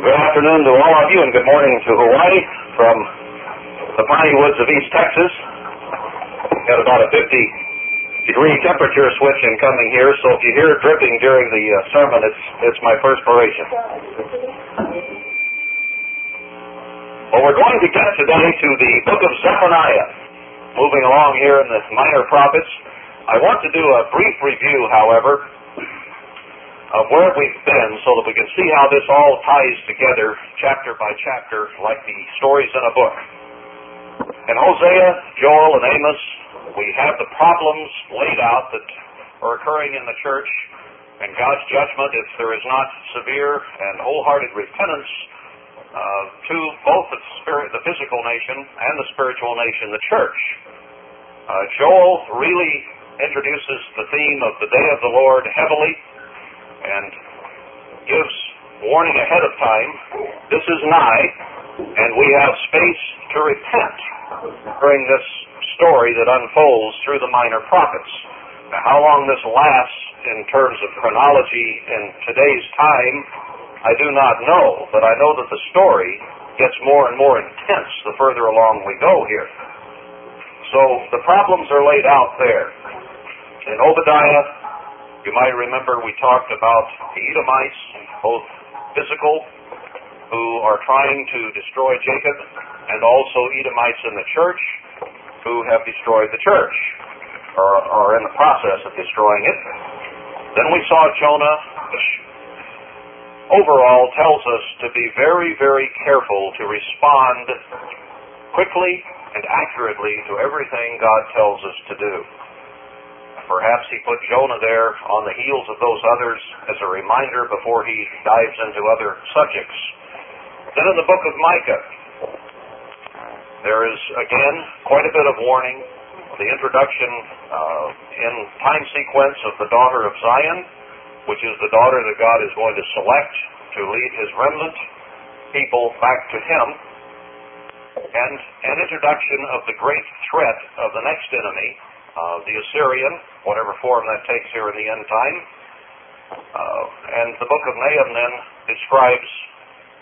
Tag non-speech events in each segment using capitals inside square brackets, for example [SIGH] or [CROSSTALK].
Good afternoon to all of you, and good morning to Hawaii from the piney woods of East Texas. Got about a 50 degree temperature switch in coming here, so if you hear dripping during the uh, sermon, it's it's my perspiration. Well, we're going to get today to the book of Zephaniah. Moving along here in the minor prophets, I want to do a brief review, however, of where we've been so that we can see how this all ties together chapter by chapter like the stories in a book. In Hosea, Joel, and Amos, we have the problems laid out that are occurring in the church and God's judgment if there is not severe and wholehearted repentance uh, to both the, spirit, the physical nation and the spiritual nation, the church. Uh, Joel really introduces the theme of the day of the Lord heavily and gives warning ahead of time. This is nigh, and we have space to repent during this story that unfolds through the minor prophets. Now, how long this lasts in terms of chronology in today's time, I do not know, but I know that the story gets more and more intense the further along we go here. So the problems are laid out there. In Obadiah, you might remember we talked about the Edomites, both physical, who are trying to destroy Jacob, and also Edomites in the church, who have destroyed the church, or are in the process of destroying it. Then we saw Jonah, which overall tells us to be very, very careful to respond quickly and accurately to everything God tells us to do. Perhaps he put Jonah there on the heels of those others as a reminder before he dives into other subjects. Then in the book of Micah, there is again quite a bit of warning. The introduction uh, in time sequence of the daughter of Zion, which is the daughter that God is going to select to lead his remnant people back to him, and an introduction of the great threat of the next enemy, uh, the Assyrian, whatever form that takes here in the end time. Uh, and the book of Nahum then describes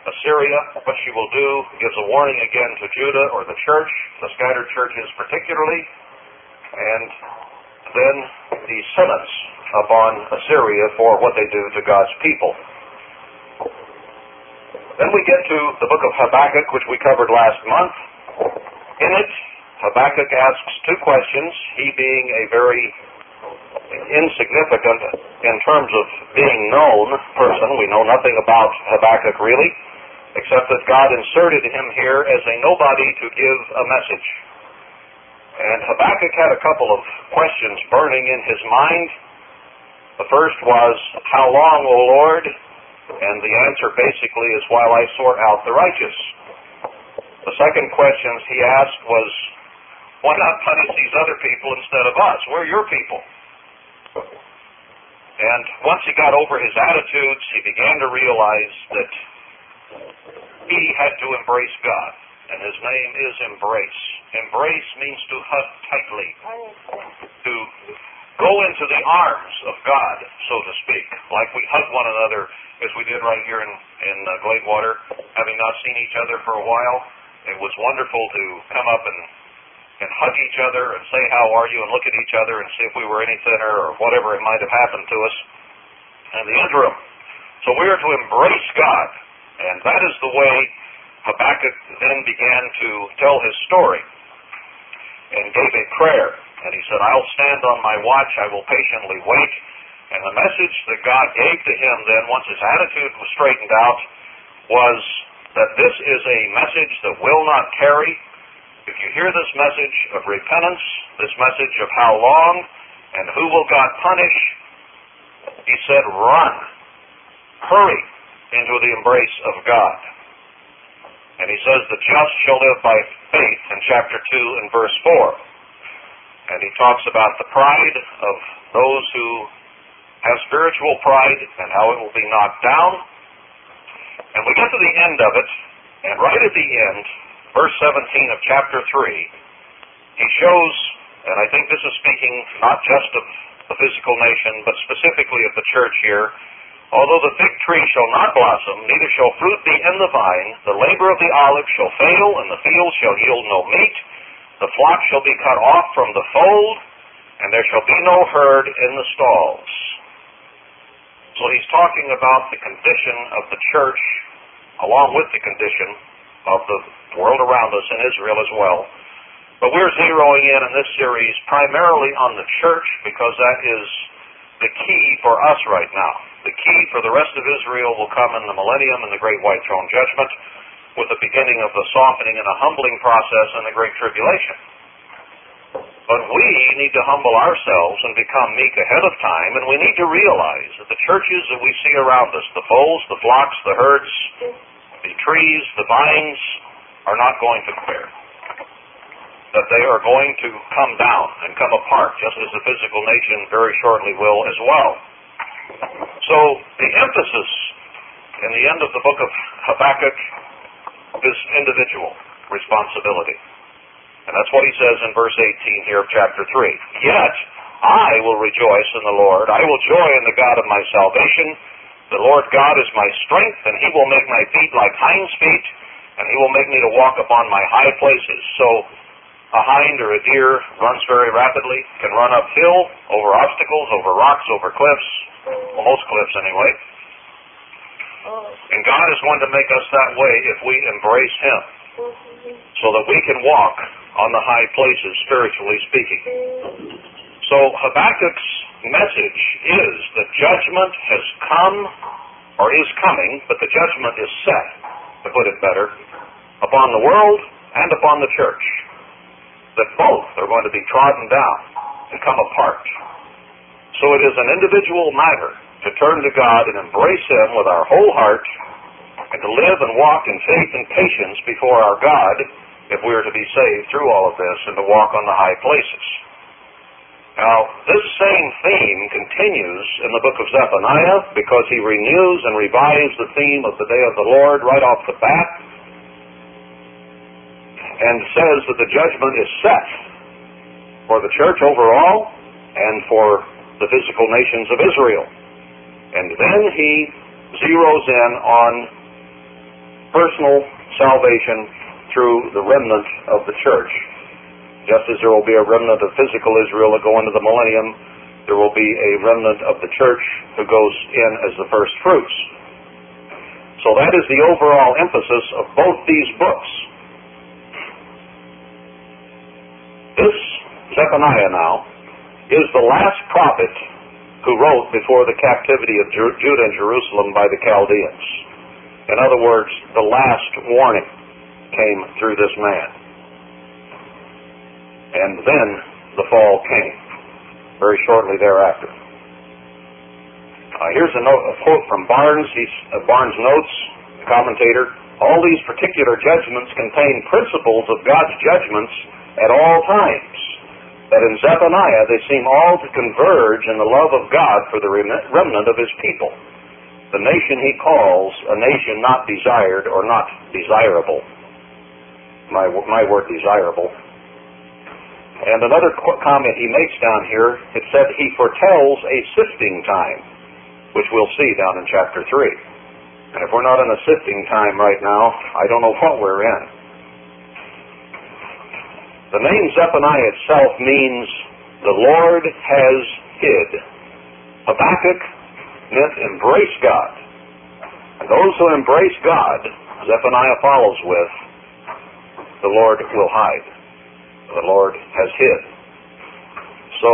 Assyria, what she will do, gives a warning again to Judah or the church, the scattered churches particularly, and then the sentence upon Assyria for what they do to God's people. Then we get to the book of Habakkuk, which we covered last month. In it, Habakkuk asks two questions, he being a very insignificant in terms of being known person. We know nothing about Habakkuk really, except that God inserted him here as a nobody to give a message. And Habakkuk had a couple of questions burning in his mind. The first was, How long, O Lord? And the answer basically is, While I sort out the righteous. The second question he asked was, why not punish these other people instead of us? We're your people. And once he got over his attitudes, he began to realize that he had to embrace God. And his name is Embrace. Embrace means to hug tightly, to go into the arms of God, so to speak, like we hug one another as we did right here in, in uh, Gladewater, having not seen each other for a while. It was wonderful to come up and and hug each other and say how are you and look at each other and see if we were any thinner or whatever it might have happened to us in the interim. So we are to embrace God, and that is the way Habakkuk then began to tell his story and gave a prayer. And he said, I'll stand on my watch, I will patiently wait. And the message that God gave to him then, once his attitude was straightened out, was that this is a message that will not tarry, if you hear this message of repentance, this message of how long and who will God punish, he said, run, hurry into the embrace of God. And he says, the just shall live by faith in chapter 2 and verse 4. And he talks about the pride of those who have spiritual pride and how it will be knocked down. And we get to the end of it, and right at the end, verse 17 of chapter 3, he shows, and I think this is speaking not just of the physical nation, but specifically of the church here, Although the fig tree shall not blossom, neither shall fruit be in the vine, the labor of the olive shall fail, and the field shall yield no meat. The flock shall be cut off from the fold, and there shall be no herd in the stalls. So he's talking about the condition of the church, along with the condition of the world around us in Israel as well. But we're zeroing in in this series primarily on the church because that is the key for us right now. The key for the rest of Israel will come in the millennium and the great white throne judgment with the beginning of the softening and the humbling process in the great tribulation. But we need to humble ourselves and become meek ahead of time, and we need to realize that the churches that we see around us, the folds, the flocks, the herds, the trees, the vines, are not going to clear. That they are going to come down and come apart, just as the physical nation very shortly will as well. So the emphasis in the end of the book of Habakkuk is individual responsibility. And that's what he says in verse 18 here of chapter 3. Yet I will rejoice in the Lord. I will joy in the God of my salvation. The Lord God is my strength, and he will make my feet like hinds' feet, and he will make me to walk upon my high places. So a hind or a deer runs very rapidly, can run uphill, over obstacles, over rocks, over cliffs, most cliffs anyway. And God is going to make us that way if we embrace him, so that we can walk on the high places, spiritually speaking. So Habakkuk's message is that judgment has come, or is coming, but the judgment is set, to put it better, upon the world and upon the church. That both are going to be trodden down and come apart. So it is an individual matter to turn to God and embrace Him with our whole heart and to live and walk in faith and patience before our God if we are to be saved through all of this and to walk on the high places. Now, this same theme continues in the book of Zephaniah because he renews and revives the theme of the day of the Lord right off the bat and says that the judgment is set for the church overall and for the physical nations of Israel. And then he zeroes in on personal salvation through the remnant of the church. Just as there will be a remnant of physical Israel that go into the millennium, there will be a remnant of the church who goes in as the first fruits. So that is the overall emphasis of both these books. This Zephaniah now is the last prophet who wrote before the captivity of Judah and Jerusalem by the Chaldeans. In other words, the last warning came through this man. And then the fall came, very shortly thereafter. Uh, here's a, note, a, quote from Barnes. He's uh, Barnes notes, the commentator. All these particular judgments contain principles of God's judgments at all times. That in Zephaniah they seem all to converge in the love of God for the remnant of His people. The nation He calls a nation not desired or not desirable my my word desirable. And another comment he makes down here, it said he foretells a sifting time, which we'll see down in chapter 3. And if we're not in a sifting time right now, I don't know what we're in. The name Zephaniah itself means the Lord has hid. Habakkuk meant embrace God. And those who embrace God, Zephaniah follows with, the Lord will hide. The Lord has hid. So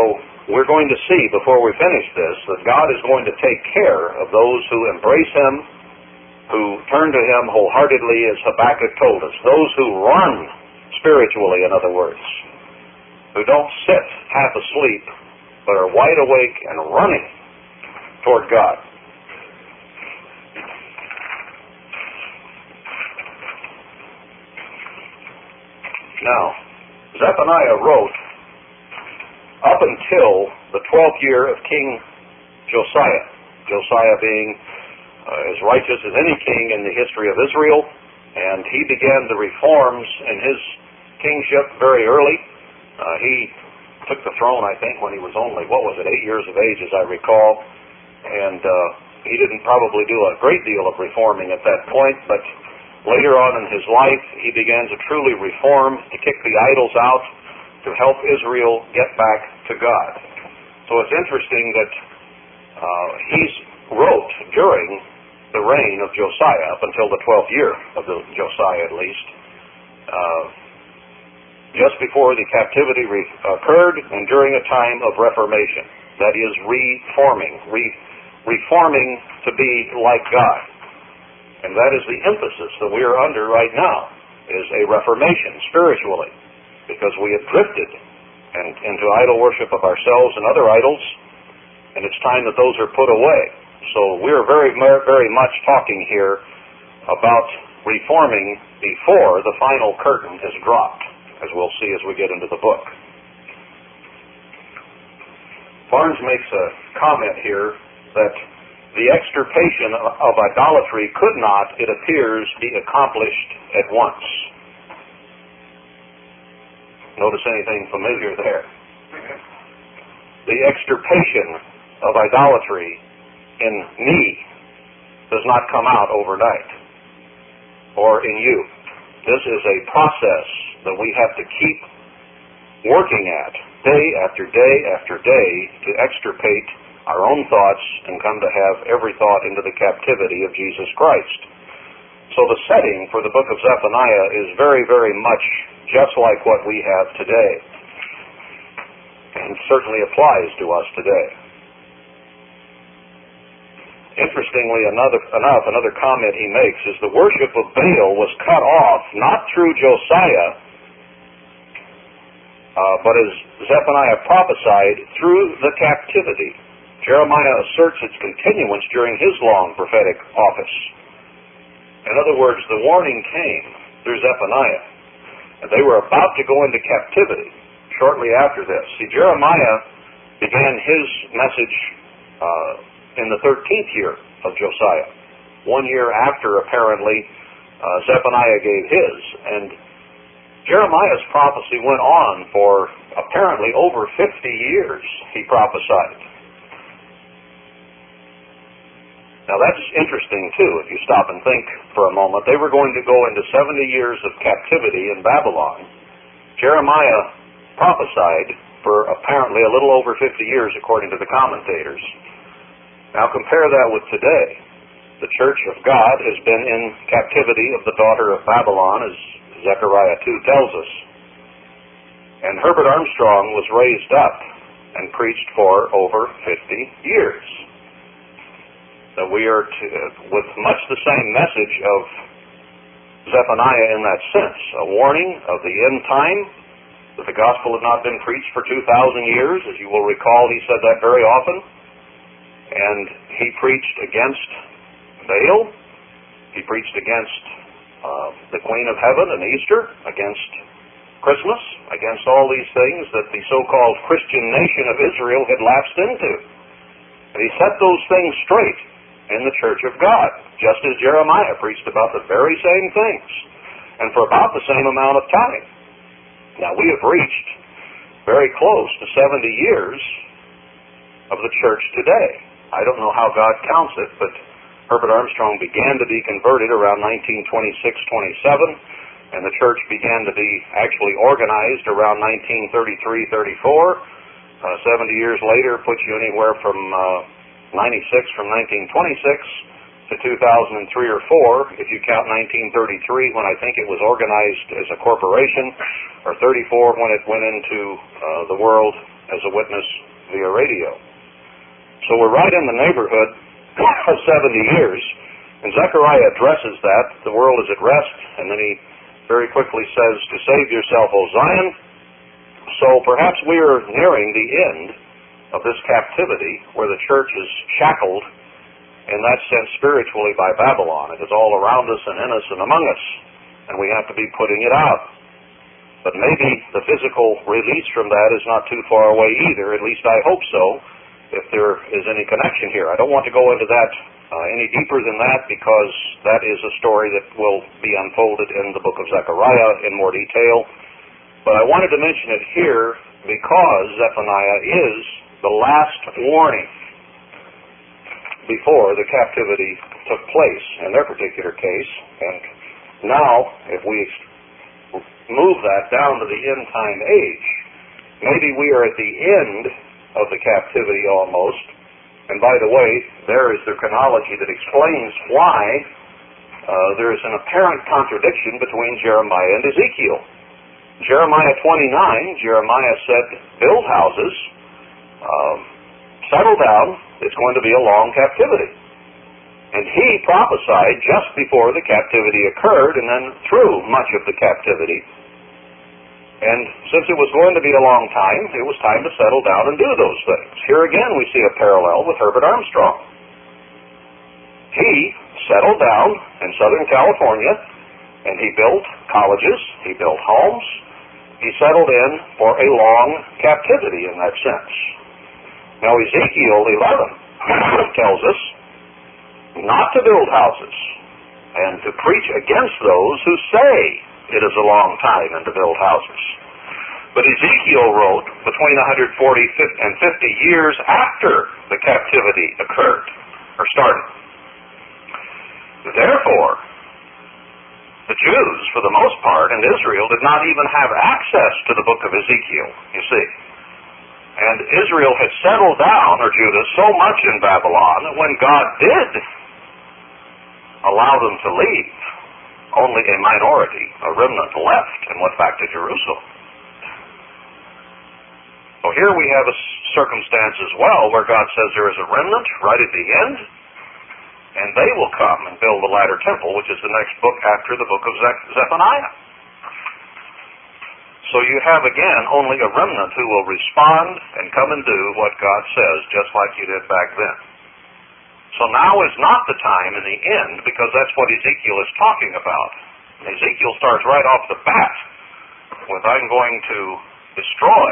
we're going to see before we finish this that God is going to take care of those who embrace Him, who turn to Him wholeheartedly, as Habakkuk told us. Those who run spiritually, in other words, who don't sit half asleep, but are wide awake and running toward God. Now, Zephaniah wrote up until the 12th year of King Josiah, Josiah being uh, as righteous as any king in the history of Israel, and he began the reforms in his kingship very early. Uh, he took the throne, I think, when he was only, what was it, eight years of age, as I recall. And uh, he didn't probably do a great deal of reforming at that point, but later on in his life, he began to truly reform, to kick the idols out, to help Israel get back to God. So it's interesting that uh, he wrote during the reign of Josiah, up until the 12th year of the Josiah at least, uh, just before the captivity re- occurred and during a time of reformation. That is, reforming, re- reforming to be like God. And that is the emphasis that we are under right now, is a reformation spiritually, because we have drifted and into idol worship of ourselves and other idols, and it's time that those are put away. So we're very, very much talking here about reforming before the final curtain is dropped, as we'll see as we get into the book. Barnes makes a comment here that the extirpation of idolatry could not, it appears, be accomplished at once. Notice anything familiar there? The extirpation of idolatry in me does not come out overnight or in you. This is a process that we have to keep working at day after day after day to extirpate our own thoughts and come to have every thought into the captivity of Jesus Christ. So the setting for the book of Zephaniah is very, very much just like what we have today, and certainly applies to us today. Interestingly another, enough, another comment he makes is the worship of Baal was cut off not through Josiah, uh, but as Zephaniah prophesied, through the captivity. Jeremiah asserts its continuance during his long prophetic office. In other words, the warning came through Zephaniah, and they were about to go into captivity shortly after this. See, Jeremiah began his message uh, in the 13th year of Josiah, one year after, apparently, uh, Zephaniah gave his. And Jeremiah's prophecy went on for apparently over 50 years, he prophesied. Now that's interesting too, if you stop and think for a moment. They were going to go into 70 years of captivity in Babylon. Jeremiah prophesied for apparently a little over 50 years, according to the commentators. Now compare that with today. The church of God has been in captivity of the daughter of Babylon, as Zechariah 2 tells us. And Herbert Armstrong was raised up and preached for over 50 years that we are to, with much the same message of Zephaniah in that sense, a warning of the end time, that the gospel had not been preached for 2,000 years. As you will recall, he said that very often. And he preached against Baal. He preached against uh, the Queen of Heaven and Easter, against Christmas, against all these things that the so-called Christian nation of Israel had lapsed into. And he set those things straight in the church of God, just as Jeremiah preached about the very same things, and for about the same amount of time. Now, we have reached very close to 70 years of the church today. I don't know how God counts it, but Herbert Armstrong began to be converted around 1926 27, and the church began to be actually organized around 1933 34. Uh, 70 years later puts you anywhere from uh, 96 from 1926 to 2003 or 4, if you count 1933 when I think it was organized as a corporation, or 34 when it went into uh, the world as a witness via radio. So we're right in the neighborhood [COUGHS] of 70 years, and Zechariah addresses that. The world is at rest, and then he very quickly says, To save yourself, O Zion. So perhaps we are nearing the end of this captivity where the church is shackled in that sense spiritually by Babylon. It is all around us and in us and among us, and we have to be putting it out. But maybe the physical release from that is not too far away either. At least I hope so, if there is any connection here. I don't want to go into that uh, any deeper than that because that is a story that will be unfolded in the book of Zechariah in more detail. But I wanted to mention it here because Zephaniah is the last warning. before the captivity took place in their particular case. And now, if we move that down to the end time age, maybe we are at the end of the captivity almost. And by the way, there is the chronology that explains why uh, there is an apparent contradiction between Jeremiah and Ezekiel. Jeremiah 29, Jeremiah said, build houses, um, settle down, it's going to be a long captivity. And he prophesied just before the captivity occurred and then through much of the captivity. And since it was going to be a long time, it was time to settle down and do those things. Here again we see a parallel with Herbert Armstrong. He settled down in Southern California and he built colleges, he built homes, he settled in for a long captivity in that sense. Now Ezekiel 11 [COUGHS] tells us not to build houses and to preach against those who say it is a long time and to build houses. But Ezekiel wrote between 140 and 50 years after the captivity occurred or started. Therefore, the Jews, for the most part, in Israel did not even have access to the book of Ezekiel, you see. And Israel had settled down, or Judah, so much in Babylon that when God did allow them to leave, only a minority, a remnant left and went back to Jerusalem. So here we have a circumstance as well where God says there is a remnant right at the end, and they will come and build the latter temple, which is the next book after the book of Zephaniah. So you have again only a remnant who will respond and come and do what God says, just like you did back then. So now is not the time in the end because that's what Ezekiel is talking about. Ezekiel starts right off the bat with I'm going to destroy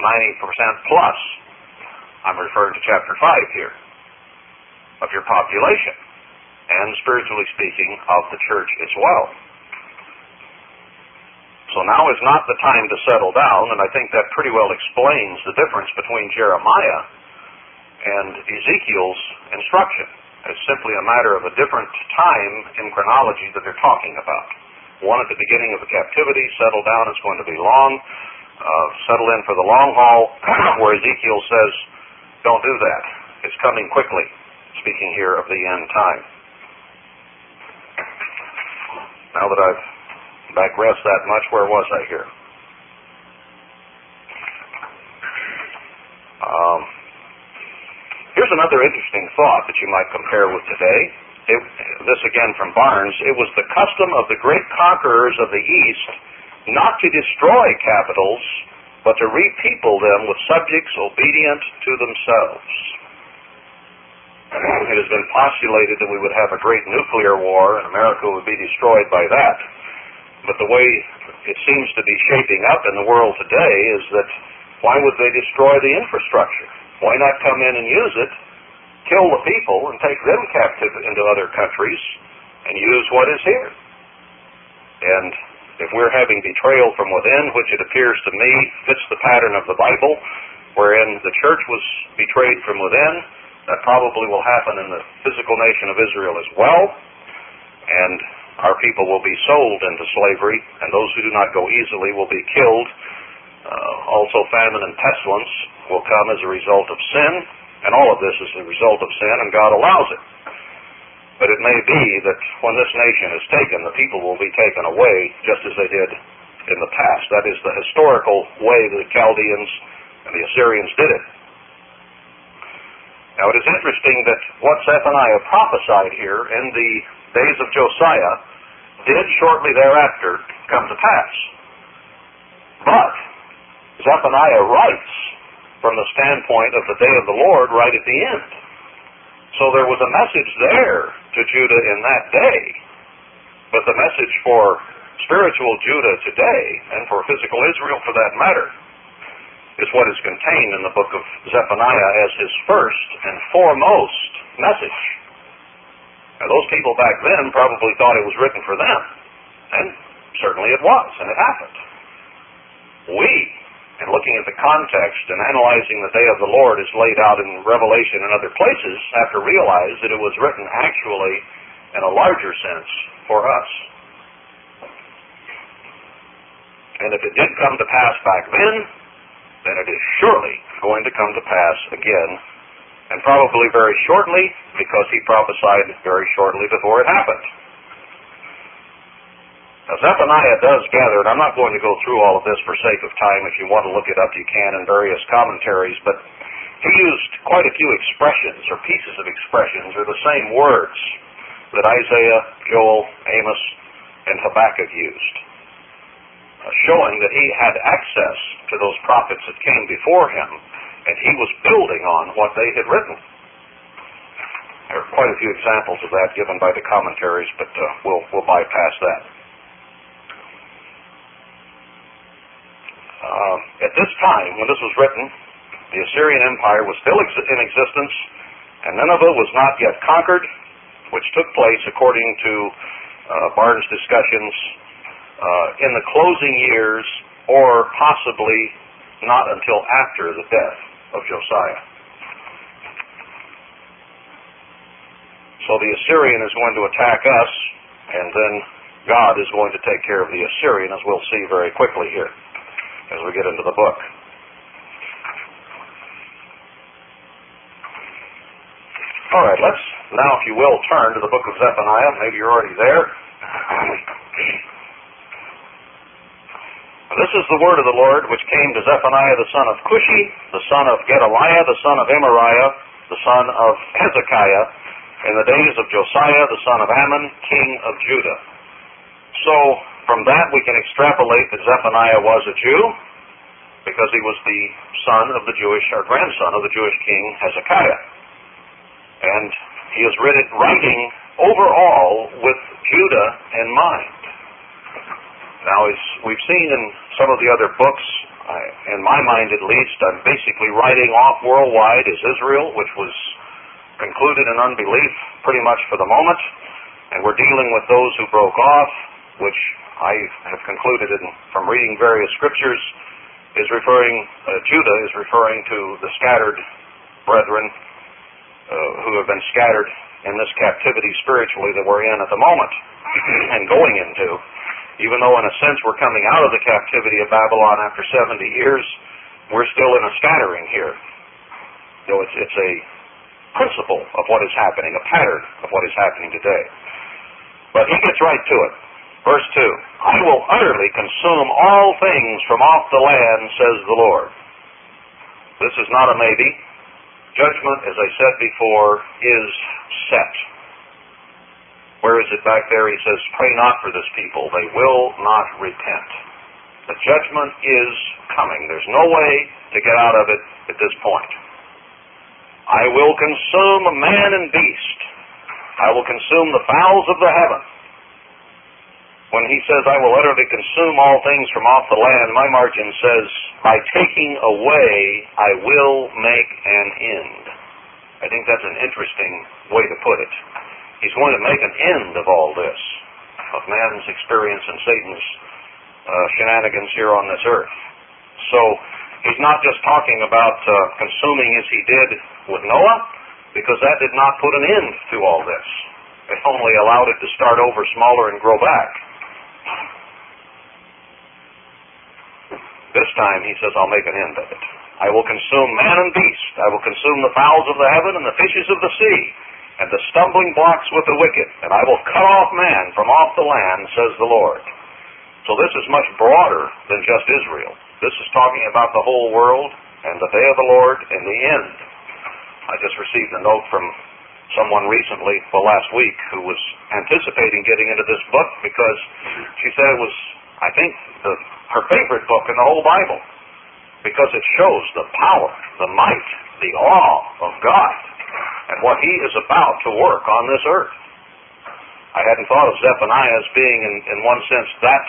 90% plus. I'm referring to chapter 5 here of your population and spiritually speaking of the church as well. So now is not the time to settle down, and I think that pretty well explains the difference between Jeremiah and Ezekiel's instruction. It's simply a matter of a different time in chronology that they're talking about. One at the beginning of the captivity, settle down, it's going to be long. Uh, settle in for the long haul, [CLEARS THROAT] where Ezekiel says, don't do that. It's coming quickly, speaking here of the end time. Now that I've digressed that much, where was I here? Um, Here's another interesting thought that you might compare with today. It, this again from Barnes. It was the custom of the great conquerors of the East not to destroy capitals, but to repeople them with subjects obedient to themselves. It has been postulated that we would have a great nuclear war and America would be destroyed by that. But the way it seems to be shaping up in the world today is that why would they destroy the infrastructure? Why not come in and use it, kill the people, and take them captive into other countries and use what is here? And if we're having betrayal from within, which it appears to me fits the pattern of the Bible, wherein the church was betrayed from within, that probably will happen in the physical nation of Israel as well. And our people will be sold into slavery, and those who do not go easily will be killed. Uh, also, famine and pestilence will come as a result of sin, and all of this is the result of sin, and God allows it. But it may be that when this nation is taken, the people will be taken away just as they did in the past. That is the historical way the Chaldeans and the Assyrians did it. Now it is interesting that what Zephaniah prophesied here in the days of Josiah did shortly thereafter come to pass. But Zephaniah writes from the standpoint of the day of the Lord right at the end. So there was a message there to Judah in that day, but the message for spiritual Judah today, and for physical Israel for that matter, is what is contained in the book of Zephaniah as his first and foremost message. Now, those people back then probably thought it was written for them, and certainly it was, and it happened. We and looking at the context and analyzing the day of the Lord as laid out in Revelation and other places, have to realize that it was written actually in a larger sense for us. And if it did come to pass back then, then it is surely going to come to pass again, and probably very shortly, because he prophesied very shortly before it happened. Now, Zephaniah does gather, and I'm not going to go through all of this for sake of time. If you want to look it up, you can in various commentaries, but he used quite a few expressions or pieces of expressions or the same words that Isaiah, Joel, Amos, and Habakkuk used uh, showing that he had access to those prophets that came before him, and he was building on what they had written. There are quite a few examples of that given by the commentaries, but uh, we'll, we'll bypass that. Uh, at this time, when this was written, the Assyrian Empire was still ex- in existence, and Nineveh was not yet conquered, which took place according to uh, Barnes' discussions uh, in the closing years or possibly not until after the death of Josiah. So the Assyrian is going to attack us, and then God is going to take care of the Assyrian, as we'll see very quickly here as we get into the book. All right, let's now, if you will, turn to the book of Zephaniah. Maybe you're already there. This is the word of the Lord which came to Zephaniah the son of Cushi, the son of Gedaliah, the son of Amariah, the son of Hezekiah, in the days of Josiah the son of Amon, king of Judah. So from that we can extrapolate that Zephaniah was a Jew, because he was the son of the Jewish, or grandson of the Jewish king Hezekiah. And he is written, writing overall with Judah in mind. Now, as we've seen in some of the other books, I, in my mind at least, I'm basically writing off worldwide as Israel, which was concluded in unbelief pretty much for the moment, and we're dealing with those who broke off, which I have concluded in, from reading various scriptures is referring, uh, Judah is referring to the scattered brethren uh, who have been scattered in this captivity spiritually that we're in at the moment [CLEARS THROAT] and going into even though in a sense we're coming out of the captivity of Babylon after 70 years, we're still in a scattering here. Know, it's, it's a principle of what is happening, a pattern of what is happening today. But he gets right to it. Verse 2 I will utterly consume all things from off the land, says the Lord. This is not a maybe. Judgment, as I said before, is set. Where is it back there? He says, Pray not for this people. They will not repent. The judgment is coming. There's no way to get out of it at this point. I will consume man and beast. I will consume the fowls of the heaven. When he says, I will utterly consume all things from off the land, my margin says, by taking away, I will make an end. I think that's an interesting way to put it. He's going to make an end of all this, of man's experience and Satan's uh, shenanigans here on this earth. So he's not just talking about uh, consuming as he did with Noah, because that did not put an end to all this. It only allowed it to start over smaller and grow back. This time he says, I'll make an end of it. I will consume man and beast. I will consume the fowls of the heaven and the fishes of the sea and the stumbling blocks with the wicked, and I will cut off man from off the land, says the Lord. So this is much broader than just Israel. This is talking about the whole world and the day of the Lord and the end. I just received a note from someone recently, well, last week, who was anticipating getting into this book because she said it was, I think, the, her favorite book in the whole Bible because it shows the power, the might, the awe of God and what he is about to work on this earth. I hadn't thought of Zephaniah as being, in, in one sense, that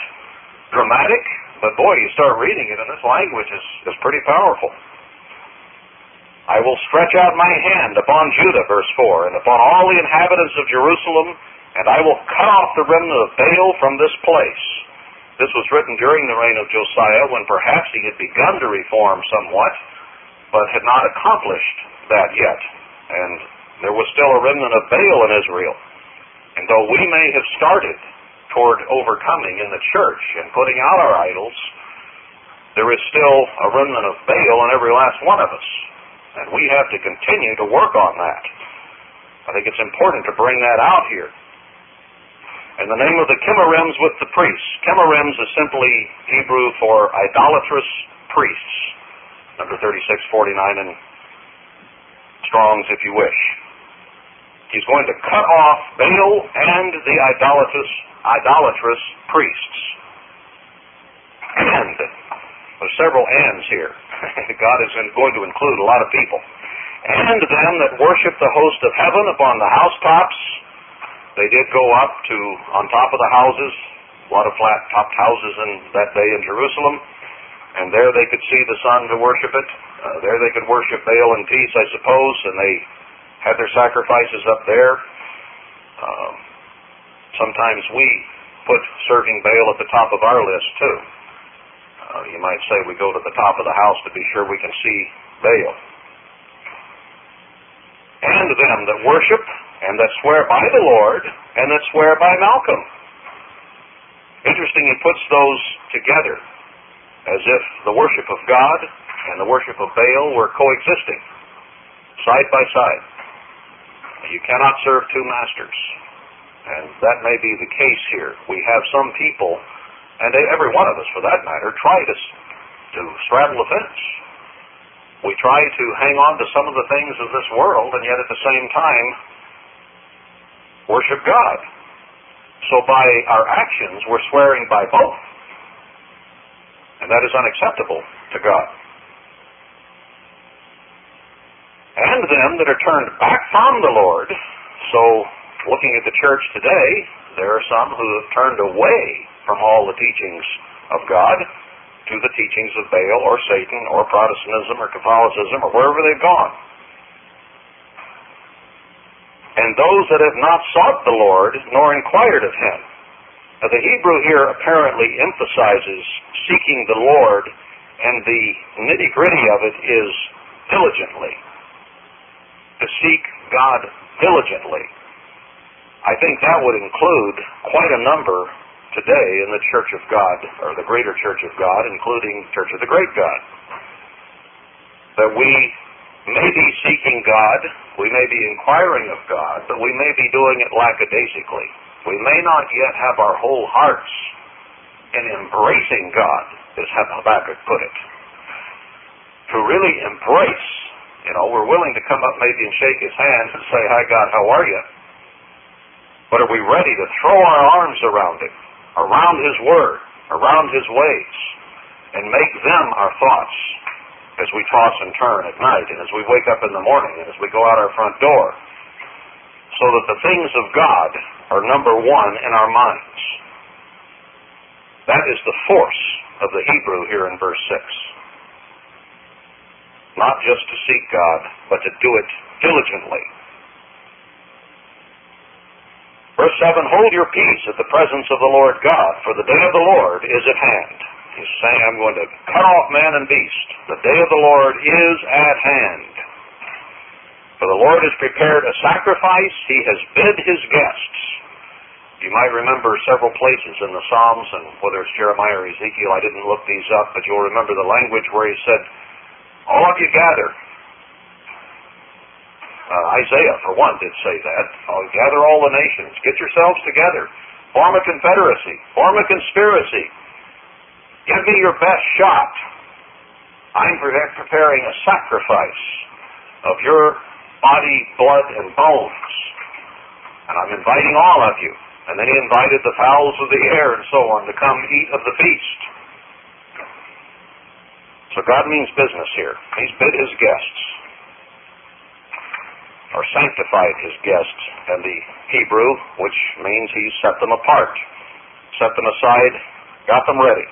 dramatic, but boy, you start reading it, and this language is, is pretty powerful. I will stretch out my hand upon Judah, verse 4, and upon all the inhabitants of Jerusalem, and I will cut off the remnant of Baal from this place. This was written during the reign of Josiah when perhaps he had begun to reform somewhat, but had not accomplished that yet. And there was still a remnant of Baal in Israel. And though we may have started toward overcoming in the church and putting out our idols, there is still a remnant of Baal in every last one of us. And we have to continue to work on that. I think it's important to bring that out here. And the name of the Chemarims with the priests. Chemarims is simply Hebrew for idolatrous priests. Number 3649 in Strong's if you wish. He's going to cut off Baal and the idolatrous, idolatrous priests. And there's several ands here. [LAUGHS] God is going to include a lot of people. And them that worship the host of heaven upon the housetops. They did go up to on top of the houses, a lot of flat topped houses in that day in Jerusalem. And there they could see the sun to worship it. Uh, there they could worship Baal in peace, I suppose, and they had their sacrifices up there. Um, sometimes we put serving Baal at the top of our list too. Uh, you might say we go to the top of the house to be sure we can see Baal. And them that worship and that swear by the Lord and that swear by Malcham. Interesting, he puts those together as if the worship of God and the worship of Baal were coexisting, side by side. You cannot serve two masters. And that may be the case here. We have some people, and every one of us for that matter, try to, to straddle the fence. We try to hang on to some of the things of this world, and yet at the same time, worship God. So by our actions, we're swearing by both. And that is unacceptable to God. And them that are turned back from the Lord. So, looking at the church today, there are some who have turned away from all the teachings of God to the teachings of Baal or Satan or Protestantism or Catholicism or wherever they've gone. And those that have not sought the Lord nor inquired of him. Now, the Hebrew here apparently emphasizes seeking the Lord, and the nitty gritty of it is diligently. To seek God diligently. I think that would include quite a number today in the Church of God, or the greater Church of God, including Church of the Great God. That we may be seeking God, we may be inquiring of God, but we may be doing it lackadaisically. We may not yet have our whole hearts in embracing God, as Habakkuk put it. To really embrace, you know, we're willing to come up maybe and shake his hand and say, Hi God, how are you? But are we ready to throw our arms around him, around his word, around his ways, and make them our thoughts as we toss and turn at night, and as we wake up in the morning, and as we go out our front door, so that the things of God are number one in our minds. That is the force of the Hebrew here in verse 6. Not just to seek God, but to do it diligently. Verse 7 Hold your peace at the presence of the Lord God, for the day of the Lord is at hand. He's saying, I'm going to cut off man and beast. The day of the Lord is at hand. For the Lord has prepared a sacrifice, he has bid his guests. You might remember several places in the Psalms, and whether it's Jeremiah or Ezekiel, I didn't look these up, but you'll remember the language where he said, All of you gather. Uh, Isaiah, for one, did say that. Oh, gather all the nations. Get yourselves together. Form a confederacy. Form a conspiracy. Give me your best shot. I'm preparing a sacrifice of your body, blood, and bones. And I'm inviting all of you. And then he invited the fowls of the air and so on to come eat of the feast. So God means business here. He's bid his guests, or sanctified his guests, and the Hebrew, which means he set them apart, set them aside, got them ready.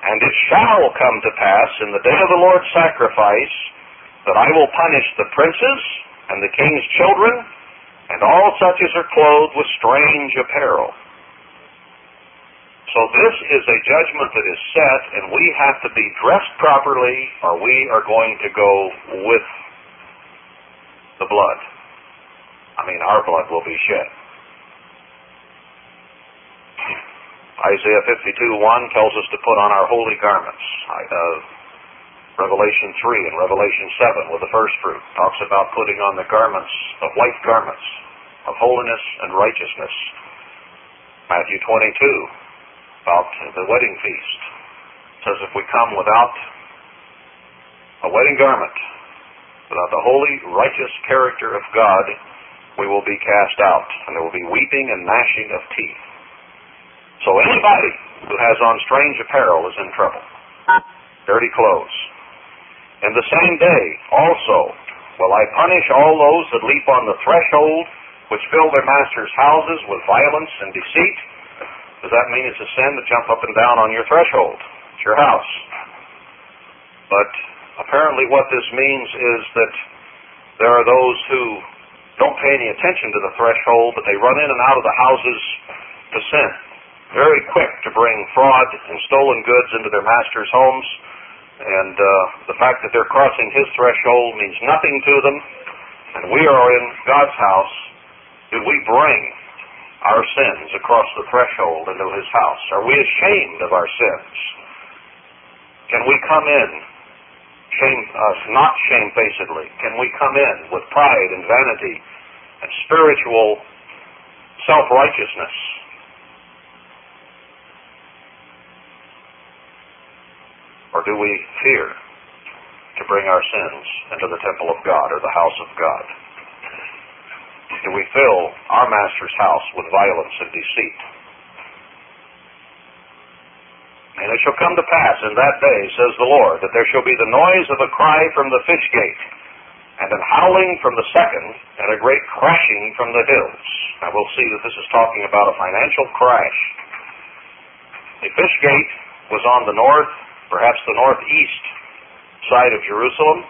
And it shall come to pass in the day of the Lord's sacrifice that I will punish the princes and the king's children and all such as are clothed with strange apparel. So this is a judgment that is set, and we have to be dressed properly, or we are going to go with the blood. I mean, our blood will be shed. Isaiah 52, 1 tells us to put on our holy garments. Uh, Revelation 3 and Revelation 7 with the first fruit talks about putting on the garments, of white garments, of holiness and righteousness. Matthew 22 about the wedding feast says if we come without a wedding garment, without the holy, righteous character of God, we will be cast out, and there will be weeping and gnashing of teeth. So anybody who has on strange apparel is in trouble. Dirty clothes. In the same day also will I punish all those that leap on the threshold, which fill their masters' houses with violence and deceit. Does that mean it's a sin to jump up and down on your threshold? It's your house. But apparently what this means is that there are those who don't pay any attention to the threshold, but they run in and out of the houses to sin very quick to bring fraud and stolen goods into their master's homes. And uh, the fact that they're crossing his threshold means nothing to them. And we are in God's house. Do we bring our sins across the threshold into his house? Are we ashamed of our sins? Can we come in, shame, uh, not shamefacedly? Can we come in with pride and vanity and spiritual self-righteousness Or do we fear to bring our sins into the temple of God or the house of God? Do we fill our master's house with violence and deceit? And it shall come to pass in that day, says the Lord, that there shall be the noise of a cry from the fish gate, and an howling from the second, and a great crashing from the hills. Now we'll see that this is talking about a financial crash. The fish gate was on the north perhaps the northeast side of Jerusalem.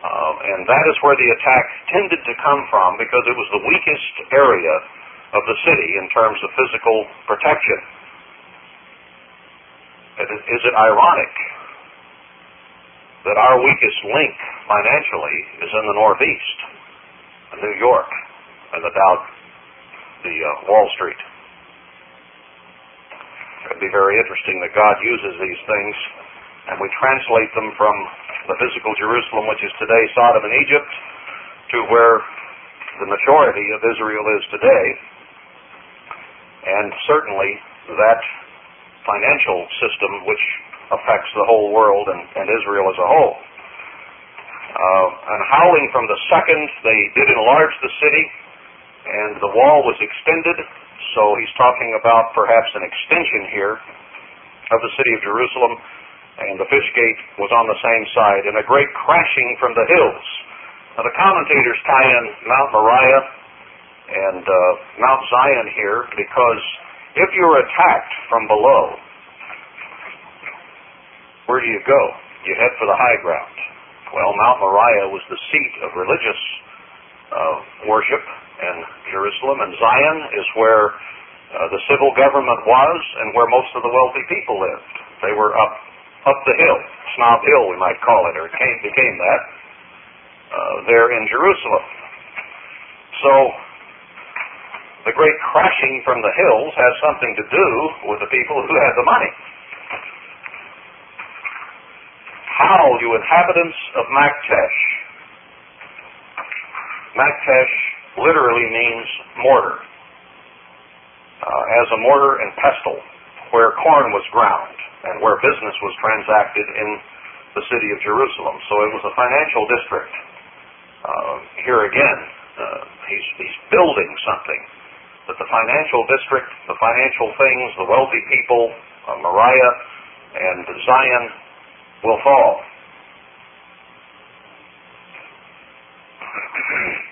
Uh, and that is where the attack tended to come from because it was the weakest area of the city in terms of physical protection. Is it ironic that our weakest link financially is in the Northeast, New York, and the Dow, the uh, Wall Street? It would be very interesting that God uses these things and we translate them from the physical Jerusalem, which is today Sodom and Egypt, to where the majority of Israel is today. And certainly that financial system which affects the whole world and, and Israel as a whole. Uh, and howling from the second, they did enlarge the city, and the wall was extended so he's talking about perhaps an extension here of the city of Jerusalem, and the fish gate was on the same side, and a great crashing from the hills. Now the commentators tie in Mount Moriah and uh, Mount Zion here because if you're attacked from below, where do you go? You head for the high ground. Well, Mount Moriah was the seat of religious uh, worship in Jerusalem, and Zion is where uh, the civil government was and where most of the wealthy people lived. They were up up the hill, Snob Hill, we might call it, or it came, became that, uh, there in Jerusalem. So the great crashing from the hills has something to do with the people who had the money. How, you inhabitants of Maktesh, Maktesh literally means mortar. Uh, as a mortar and pestle, where corn was ground and where business was transacted in the city of Jerusalem. So it was a financial district. Uh, here again, uh, he's, he's building something that the financial district, the financial things, the wealthy people, uh, Moriah and Zion will fall. [CLEARS THROAT]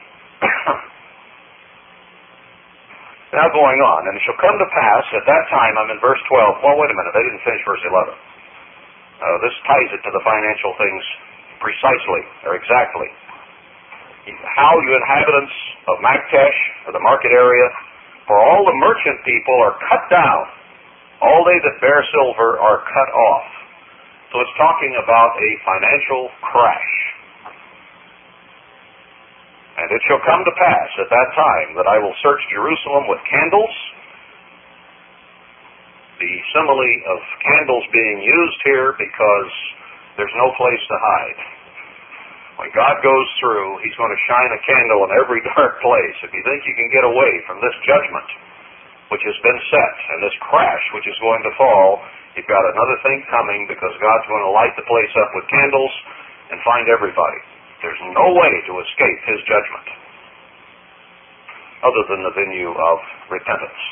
Now going on, and it shall come to pass at that time, I'm in verse 12. Well, wait a minute, they didn't finish verse 11. Uh, this ties it to the financial things precisely, or exactly. How you inhabitants of Maktesh, or the market area, for all the merchant people are cut down, All they that bear silver are cut off. So it's talking about a financial crash. And it shall come to pass at that time that I will search Jerusalem with candles. The simile of candles being used here because there's no place to hide. When God goes through, He's going to shine a candle in every [LAUGHS] dark place. If you think you can get away from this judgment, which has been set, and this crash which is going to fall, you've got another thing coming because God's going to light the place up with candles and find everybody. There's no way to escape His judgment other than the venue of repentance.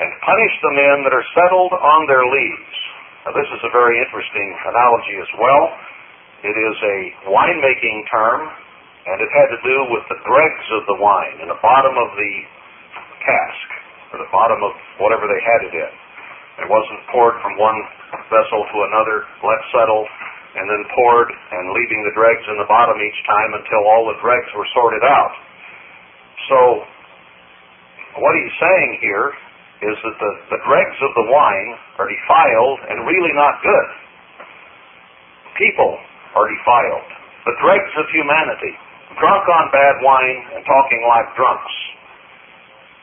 And punish the men that are settled on their lees now, this is a very interesting analogy as well. It is a winemaking term, and it had to do with the dregs of the wine in the bottom of the cask, or the bottom of whatever they had it in. It wasn't poured from one vessel to another, let settle, and then poured and leaving the dregs in the bottom each time until all the dregs were sorted out. So, what he's saying here is that the, the dregs of the wine are defiled and really not good. People are defiled. The dregs of humanity, drunk on bad wine and talking like drunks.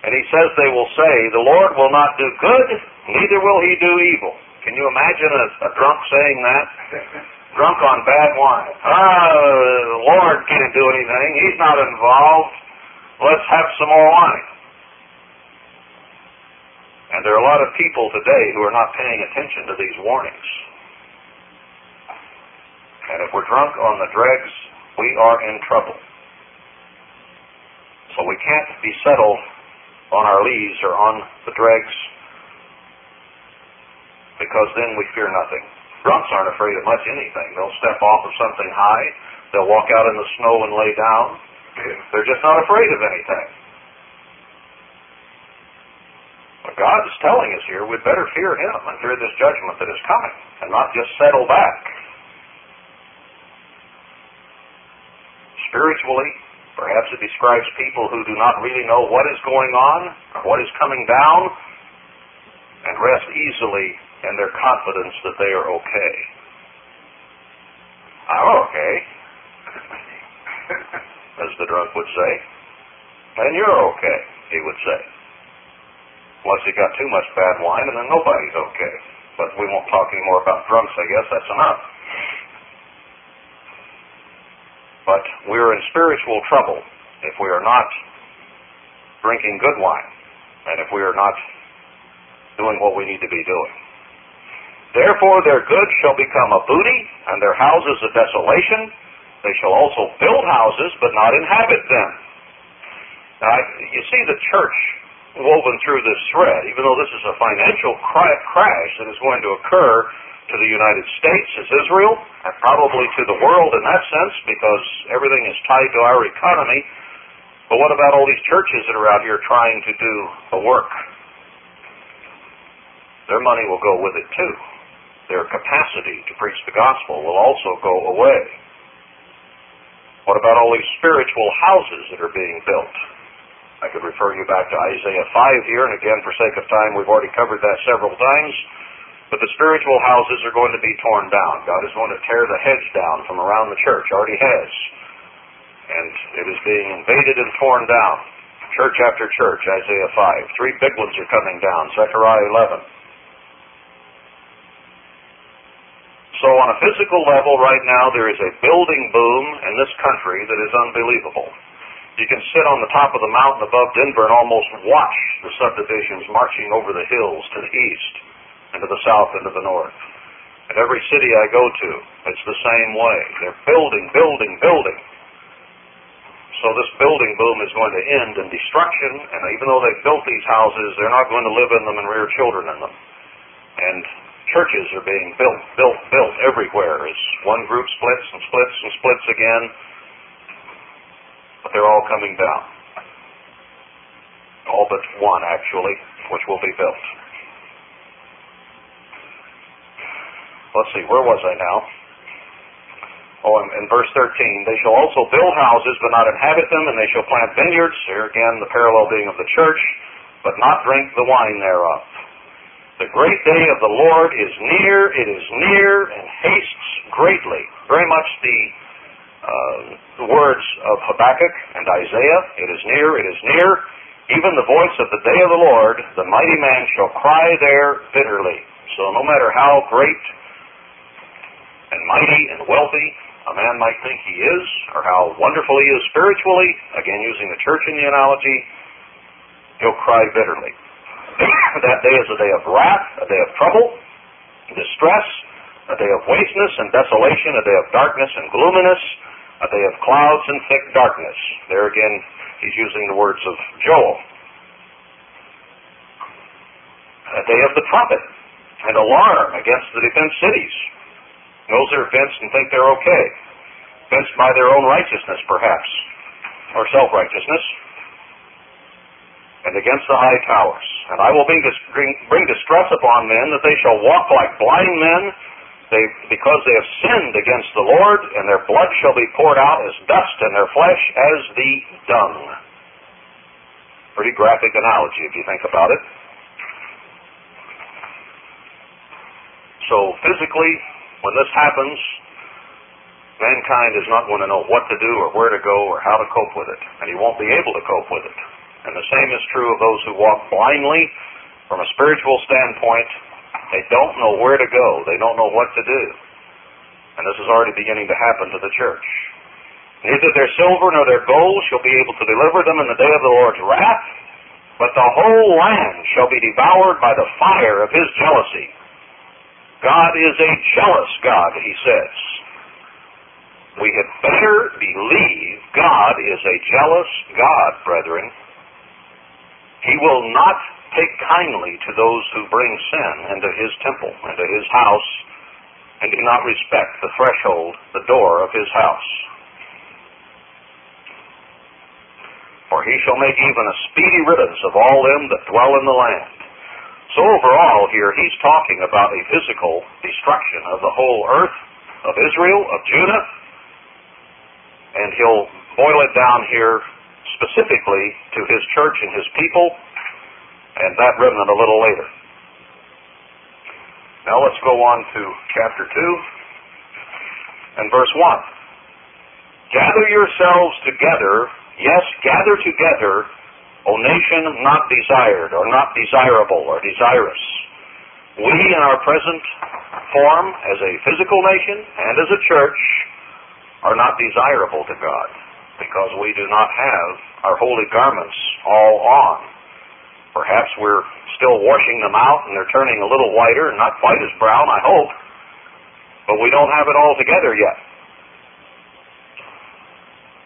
And he says they will say, The Lord will not do good, neither will he do evil. Can you imagine a, a drunk saying that? [LAUGHS] drunk on bad wine. Ah, the Lord can't do anything. He's not involved. Let's have some more wine. And there are a lot of people today who are not paying attention to these warnings. And if we're drunk on the dregs, we are in trouble. So we can't be settled on our lees or on the dregs because then we fear nothing. Drunks aren't afraid of much anything. They'll step off of something high. They'll walk out in the snow and lay down. They're just not afraid of anything. But God is telling us here we'd better fear Him and fear this judgment that is coming and not just settle back. Spiritually, perhaps it describes people who do not really know what is going on what is coming down and rest easily in their confidence that they are okay. I'm okay, [LAUGHS] as the drunk would say. And you're okay, he would say. Unless he got too much bad wine, and then nobody's okay. But we won't talk any more about drunks, I guess. That's enough. But we're in spiritual trouble if we are not drinking good wine, and if we are not doing what we need to be doing. Therefore their goods shall become a booty, and their houses a desolation. They shall also build houses, but not inhabit them. Now, you see the church woven through this thread, even though this is a financial crash that is going to occur to the United States as Israel, and probably to the world in that sense, because everything is tied to our economy. But what about all these churches that are out here trying to do the work? Their money will go with it too. Their capacity to preach the gospel will also go away. What about all these spiritual houses that are being built? I could refer you back to Isaiah 5 here, and again, for sake of time, we've already covered that several times. But the spiritual houses are going to be torn down. God is going to tear the hedge down from around the church, already has. And it is being invaded and torn down. Church after church, Isaiah 5. Three big ones are coming down, Zechariah 11. So on a physical level right now, there is a building boom in this country that is unbelievable. You can sit on the top of the mountain above Denver and almost watch the subdivisions marching over the hills to the east and to the south and to the north. And every city I go to, it's the same way. They're building, building, building. So this building boom is going to end in destruction, and even though they've built these houses, they're not going to live in them and rear children in them. And churches are being built, built, built everywhere as one group splits and splits and splits again but they're all coming down. All but one, actually, which will be built. Let's see, where was I now? Oh, in, verse 13, they shall also build houses, but not inhabit them, and they shall plant vineyards. Here again, the parallel being of the church, but not drink the wine thereof. The great day of the Lord is near, it is near, and hastes greatly. Very much the, uh, the words of Habakkuk and Isaiah. It is near, it is near. Even the voice of the day of the Lord, the mighty man shall cry there bitterly. So no matter how great and mighty and wealthy a man might think he is, or how wonderful he is spiritually, again using the church in the analogy, he'll cry bitterly. [COUGHS] that day is a day of wrath, a day of trouble, distress, a day of wasteness and desolation, a day of darkness and gloominess, a day of clouds and thick darkness. There again, he's using the words of Joel. A day of the trumpet and alarm against the defense cities, those that are fenced and think they're okay. Fenced by their own righteousness, perhaps, or self righteousness, and against the high towers. And I will bring, bring, bring distress upon men that they shall walk like blind men, they, because they have sinned against the Lord, and their blood shall be poured out as dust, and their flesh as the dung. Pretty graphic analogy if you think about it. So physically, when this happens, mankind is not going to know what to do or where to go or how to cope with it, and he won't be able to cope with it. And the same is true of those who walk blindly from a spiritual standpoint. They don't know where to go. They don't know what to do. And this is already beginning to happen to the church. Neither their silver nor their gold shall be able to deliver them in the day of the Lord's wrath, but the whole land shall be devoured by the fire of his jealousy. God is a jealous God, he says. We had better believe God is a jealous God, brethren. He will not take kindly to those who bring sin into his temple, into his house, and do not respect the threshold, the door of his house. For he shall make even a speedy riddance of all them that dwell in the land. So overall here, he's talking about a physical destruction of the whole earth, of Israel, of Judah, and he'll boil it down here specifically to his church and his people, and that remnant a little later. Now let's go on to chapter 2 and verse 1. Gather yourselves together, yes, gather together O nation not desired, or not desirable, or desirous. We, in our present form, as a physical nation and as a church, are not desirable to God because we do not have our holy garments all on. Perhaps we're still washing them out and they're turning a little whiter and not quite as brown, I hope, but we don't have it all together yet.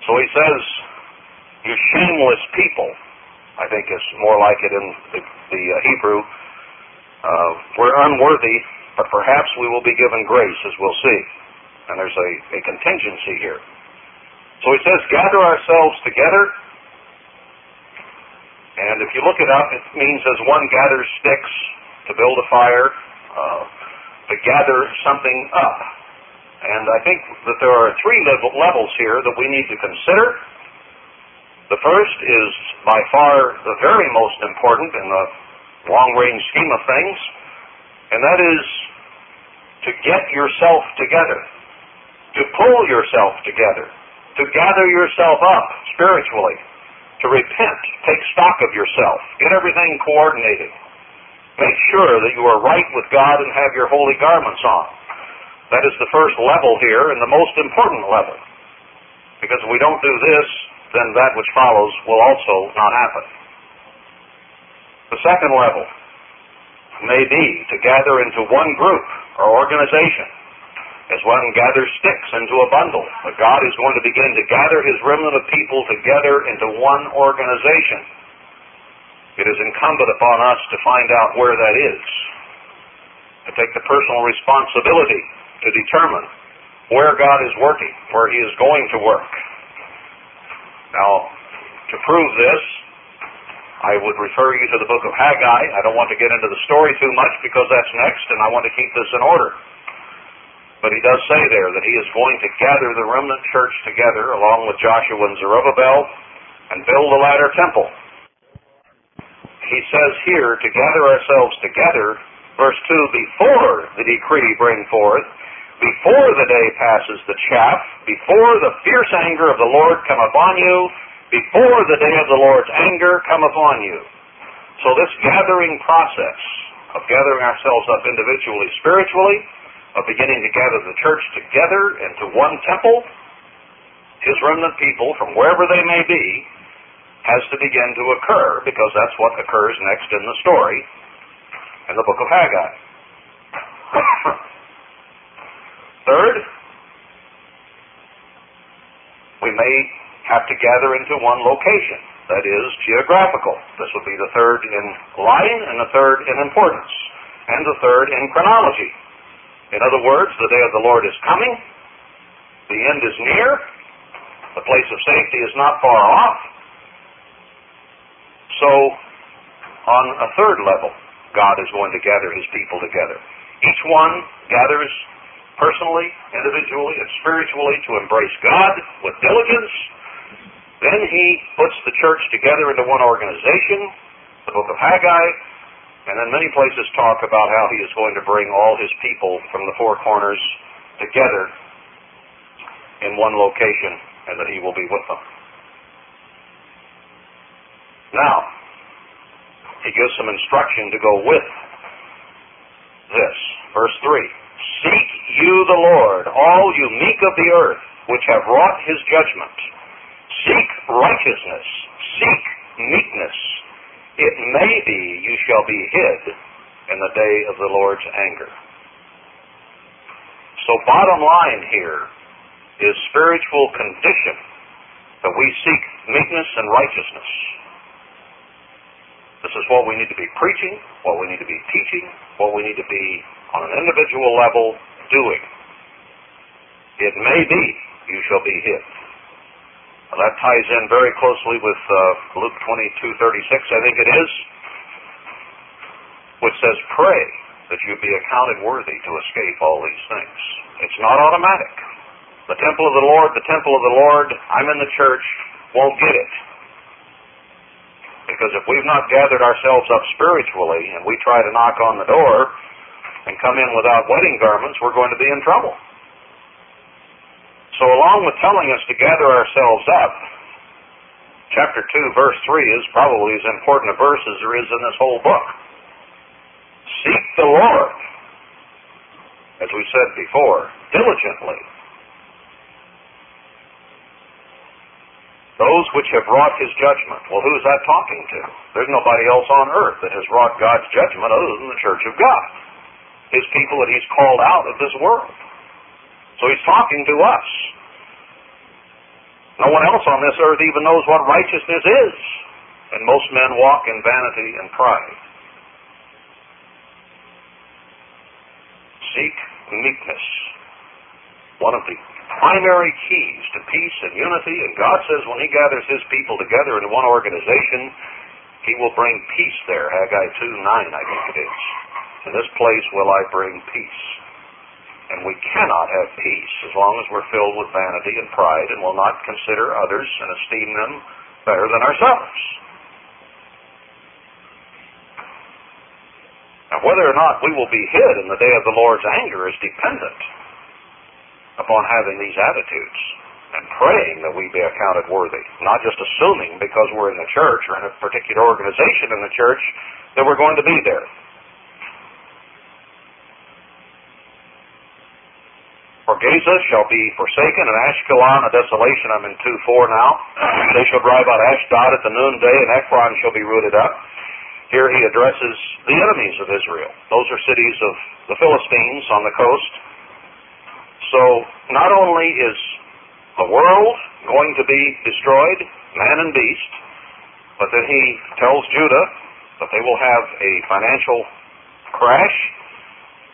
So he says, You shameless people, I think is more like it in the, the uh, Hebrew. Uh, we're unworthy, but perhaps we will be given grace, as we'll see. And there's a, a contingency here. So he says, gather ourselves together. And if you look it up, it means as one gathers sticks to build a fire, uh, to gather something up. And I think that there are three level, levels here that we need to consider the first is by far the very most important in the long range scheme of things, and that is to get yourself together, to pull yourself together, to gather yourself up spiritually, to repent, take stock of yourself, get everything coordinated. Make sure that you are right with God and have your holy garments on. That is the first level here and the most important level. Because if we don't do this, then that which follows will also not happen. The second level may be to gather into one group or organization as one gathers sticks into a bundle. But God is going to begin to gather his remnant of people together into one organization. It is incumbent upon us to find out where that is, to take the personal responsibility to determine where God is working, where he is going to work, now, to prove this, I would refer you to the book of Haggai. I don't want to get into the story too much because that's next, and I want to keep this in order. But he does say there that he is going to gather the remnant church together along with Joshua and Zerubbabel and build the latter temple. He says here to gather ourselves together, verse 2, before the decree bring forth, before the day passes the chaff, before the fierce anger of the Lord come upon you, before the day of the Lord's anger come upon you. So this gathering process of gathering ourselves up individually, spiritually, of beginning to gather the church together into one temple, his remnant people, from wherever they may be, has to begin to occur because that's what occurs next in the story in the book of Haggai. Third, we may have to gather into one location, that is, geographical. This would be the third in line, and the third in importance, and the third in chronology. In other words, the day of the Lord is coming, the end is near, the place of safety is not far off. So, on a third level, God is going to gather his people together. Each one gathers personally, individually, and spiritually to embrace God with diligence. Then he puts the church together into one organization, the book of Haggai, and then many places talk about how he is going to bring all his people from the four corners together in one location and that he will be with them. Now, he gives some instruction to go with this. Verse 3 Seek you the Lord, all you meek of the earth, which have wrought his judgment. Seek righteousness, seek meekness. It may be you shall be hid in the day of the Lord's anger. So bottom line here is spiritual condition that we seek meekness and righteousness. This is what we need to be preaching, what we need to be teaching, what we need to be on an individual level doing. It may be you shall be hit. Well, that ties in very closely with uh, Luke 22:36, I think it is, which says, "Pray that you be accounted worthy to escape all these things." It's not automatic. The temple of the Lord, the temple of the Lord, I'm in the church, won't get it. Because if we've not gathered ourselves up spiritually and we try to knock on the door, and come in without wedding garments, we're going to be in trouble. So, along with telling us to gather ourselves up, chapter 2, verse 3 is probably as important a verse as there is in this whole book. Seek the Lord, as we said before, diligently. Those which have wrought his judgment. Well, who's that talking to? There's nobody else on earth that has wrought God's judgment other than the church of God his people that he's called out of this world. So he's talking to us. No one else on this earth even knows what righteousness is. And most men walk in vanity and pride. Seek meekness. One of the primary keys to peace and unity. And God says when He gathers His people together in one organization, He will bring peace there. Haggai 2 9, I think it is. In this place will I bring peace. And we cannot have peace as long as we're filled with vanity and pride and will not consider others and esteem them better than ourselves. Now, whether or not we will be hid in the day of the Lord's anger is dependent upon having these attitudes and praying that we be accounted worthy, not just assuming because we're in the church or in a particular organization in the church that we're going to be there. Gaza shall be forsaken, and Ashkelon a desolation. I'm in 2 4 now. they shall drive out Ashdod at the noonday, and Ekron shall be rooted up. Here he addresses the enemies of Israel. Those are cities of the Philistines on the coast. So not only is the world going to be destroyed, man and beast, but then he tells Judah that they will have a financial crash,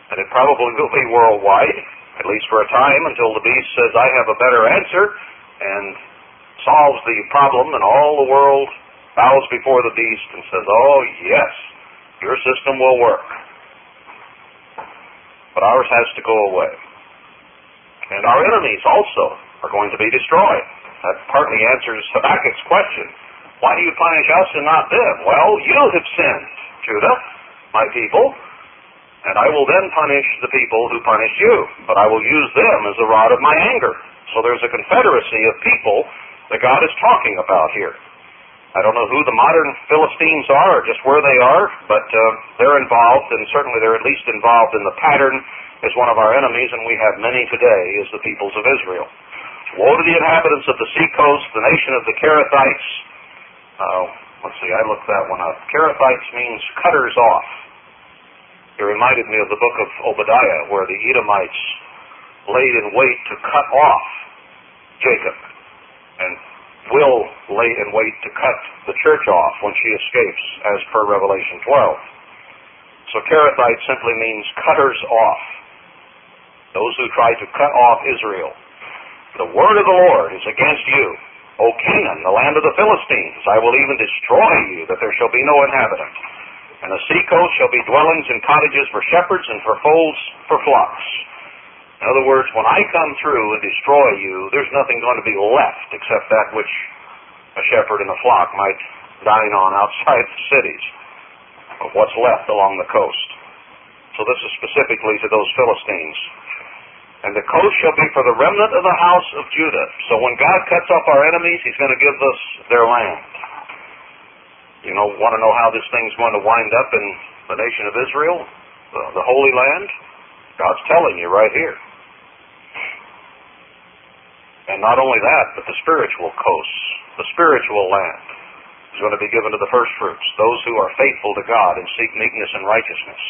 and it probably will be worldwide at least for a time, until the beast says, I have a better answer, and solves the problem, and all the world bows before the beast and says, Oh, yes, your system will work. But ours has to go away. And our enemies also are going to be destroyed. That partly answers Habakkuk's question. Why do you punish us and not them? Well, you have sinned, Judah, my people, and I will then punish the people who punish you, but I will use them as a rod of my anger. So there's a confederacy of people that God is talking about here. I don't know who the modern Philistines are or just where they are, but uh, they're involved, and certainly they're at least involved in the pattern as one of our enemies, and we have many today as the peoples of Israel. Woe to the inhabitants of the seacoast, the nation of the Cherethites. Uh, let's see, I looked that one up. Cherethites means cutters off. It reminded me of the book of Obadiah, where the Edomites laid in wait to cut off Jacob, and will lay in wait to cut the church off when she escapes, as per Revelation 12. So Cherethites simply means cutters off. Those who try to cut off Israel. The word of the Lord is against you, O Canaan, the land of the Philistines. I will even destroy you, that there shall be no inhabitant. And the seacoast shall be dwellings and cottages for shepherds and for folds for flocks. In other words, when I come through and destroy you, there's nothing going to be left except that which a shepherd and a flock might dine on outside the cities of what's left along the coast. So this is specifically to those Philistines. And the coast shall be for the remnant of the house of Judah. So when God cuts off our enemies, He's going to give us their land. You know, want to know how this thing's going to wind up in the nation of Israel, the, the Holy Land? God's telling you right here. And not only that, but the spiritual coasts, the spiritual land is going to be given to the first fruits, those who are faithful to God and seek meekness and righteousness.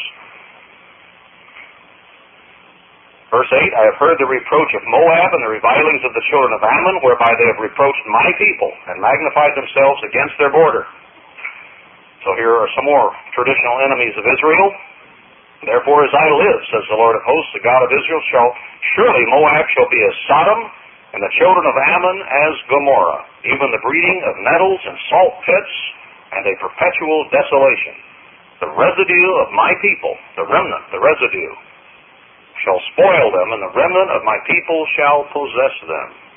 Verse 8, I have heard the reproach of Moab and the revilings of the children of Ammon, whereby they have reproached my people and magnified themselves against their border. So here are some more traditional enemies of Israel. Therefore, as I live, says the Lord of hosts, the God of Israel, shall surely Moab shall be as Sodom, and the children of Ammon as Gomorrah, even the breeding of nettles and salt pits, and a perpetual desolation. The residue of my people, the remnant, the residue, shall spoil them, and the remnant of my people shall possess them.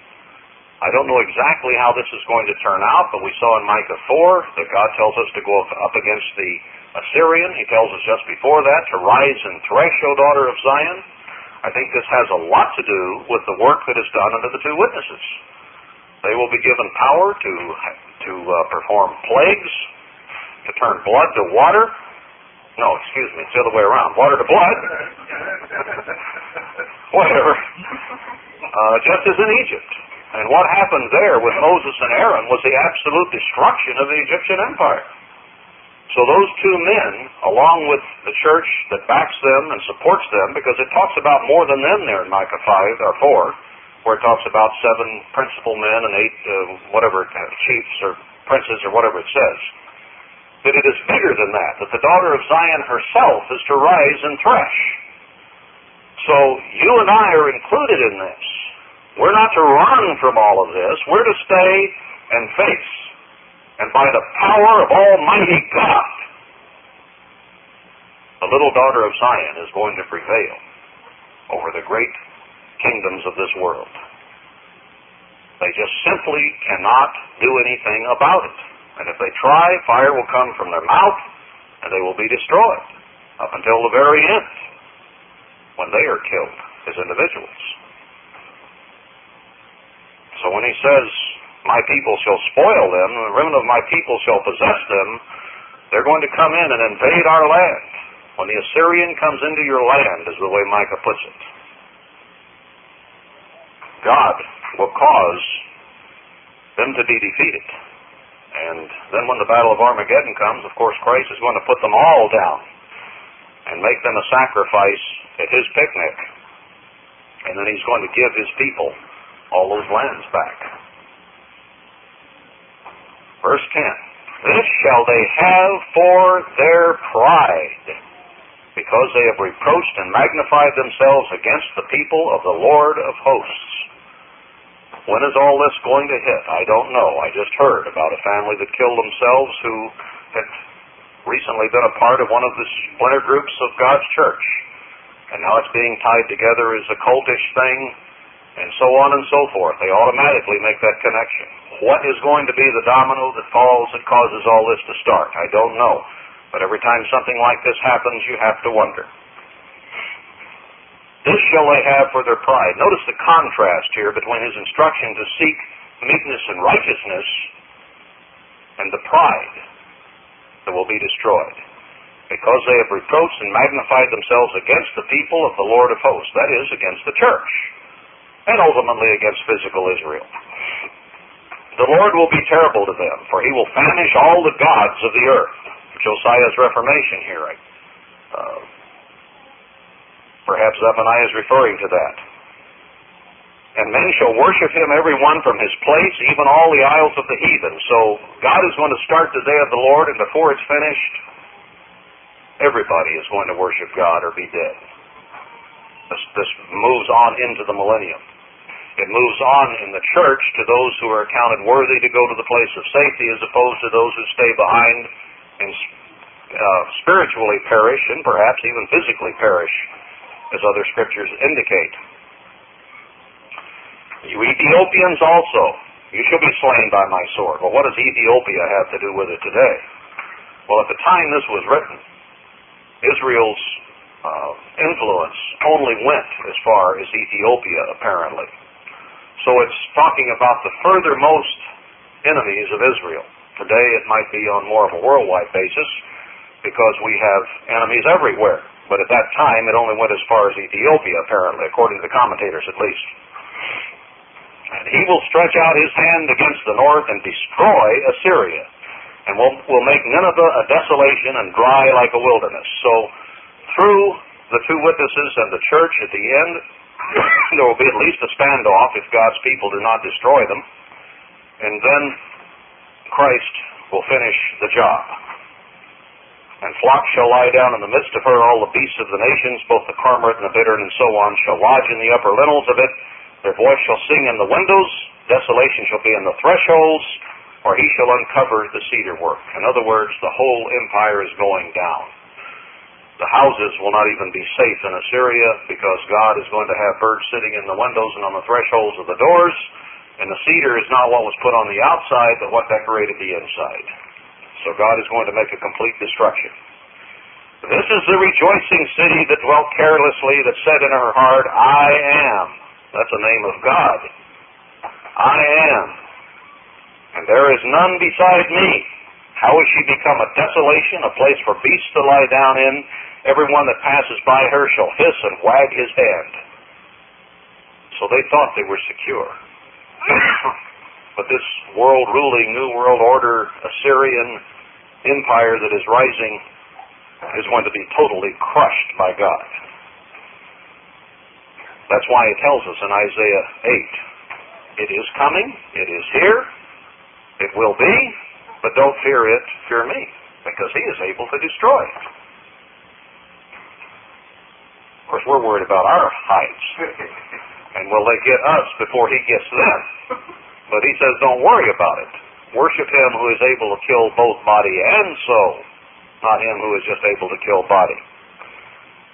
I don't know exactly how this is going to turn out, but we saw in Micah 4 that God tells us to go up against the Assyrian. He tells us just before that to rise and thresh, O daughter of Zion. I think this has a lot to do with the work that is done under the two witnesses. They will be given power to to uh, perform plagues, to turn blood to water. No, excuse me, it's the other way around. Water to blood. [LAUGHS] Whatever. Uh, just as in Egypt. And what happened there with Moses and Aaron was the absolute destruction of the Egyptian empire. So those two men, along with the church that backs them and supports them, because it talks about more than them there in Micah 5 or 4, where it talks about seven principal men and eight, uh, whatever, uh, chiefs or princes or whatever it says, that it is bigger than that, that the daughter of Zion herself is to rise and thresh. So you and I are included in this. We're not to run from all of this. We're to stay and face and by the power of Almighty God, the little daughter of Zion is going to prevail over the great kingdoms of this world. They just simply cannot do anything about it. And if they try, fire will come from their mouth and they will be destroyed up until the very end when they are killed as individuals. So when he says, my people shall spoil them, the remnant of my people shall possess them. They're going to come in and invade our land. When the Assyrian comes into your land, is the way Micah puts it. God will cause them to be defeated. And then when the Battle of Armageddon comes, of course, Christ is going to put them all down and make them a sacrifice at his picnic. And then he's going to give his people all those lands back. Verse 10. This shall they have for their pride, because they have reproached and magnified themselves against the people of the Lord of hosts. When is all this going to hit? I don't know. I just heard about a family that killed themselves who had recently been a part of one of the splinter groups of God's church. And now it's being tied together as a cultish thing and so on and so forth. They automatically make that connection. What is going to be the domino that falls that causes all this to start? I don't know. But every time something like this happens, you have to wonder. This shall they have for their pride. Notice the contrast here between his instruction to seek meekness and righteousness and the pride that will be destroyed. Because they have reproached and magnified themselves against the people of the Lord of hosts, that is, against the church, and ultimately against physical Israel. The Lord will be terrible to them, for he will famish all the gods of the earth. Josiah's Reformation hearing. Uh, perhaps Zephaniah is referring to that. And men shall worship him every one from his place, even all the isles of the heathen. So God is going to start the day of the Lord, and before it's finished, everybody is going to worship God or be dead. This, this moves on into the millennium. It moves on in the church to those who are accounted worthy to go to the place of safety as opposed to those who stay behind and uh, spiritually perish and perhaps even physically perish, as other scriptures indicate. You Ethiopians also, you shall be slain by my sword. Well, what does Ethiopia have to do with it today? Well, at the time this was written, Israel's uh, influence only went as far as Ethiopia, apparently. So it's talking about the furthermost enemies of Israel. Today it might be on more of a worldwide basis because we have enemies everywhere. But at that time it only went as far as Ethiopia, apparently, according to the commentators at least. And he will stretch out his hand against the north and destroy Assyria, and will, will make Nineveh a desolation and dry like a wilderness. So through the two witnesses and the church at the end, [COUGHS] there will be at least a standoff if God's people do not destroy them. And then Christ will finish the job. And flocks shall lie down in the midst of her, all the beasts of the nations, both the cormorant and the bittern and so on, shall lodge in the upper lintels of it. Their voice shall sing in the windows, desolation shall be in the thresholds, or he shall uncover the cedar work. In other words, the whole empire is going down. The houses will not even be safe in Assyria because God is going to have birds sitting in the windows and on the thresholds of the doors. And the cedar is not what was put on the outside, but what decorated the inside. So God is going to make a complete destruction. This is the rejoicing city that dwelt carelessly, that said in her heart, I am. That's the name of God. I am. And there is none beside me. How has she become a desolation, a place for beasts to lie down in? Everyone that passes by her shall hiss and wag his hand. So they thought they were secure. [COUGHS] but this world ruling, New World Order, Assyrian empire that is rising is going to be totally crushed by God. That's why it tells us in Isaiah 8 it is coming, it is here, it will be, but don't fear it, fear me, because he is able to destroy it. Course, we're worried about our heights. [LAUGHS] And will they get us before he gets them? But he says, don't worry about it. Worship him who is able to kill both body and soul, not him who is just able to kill body,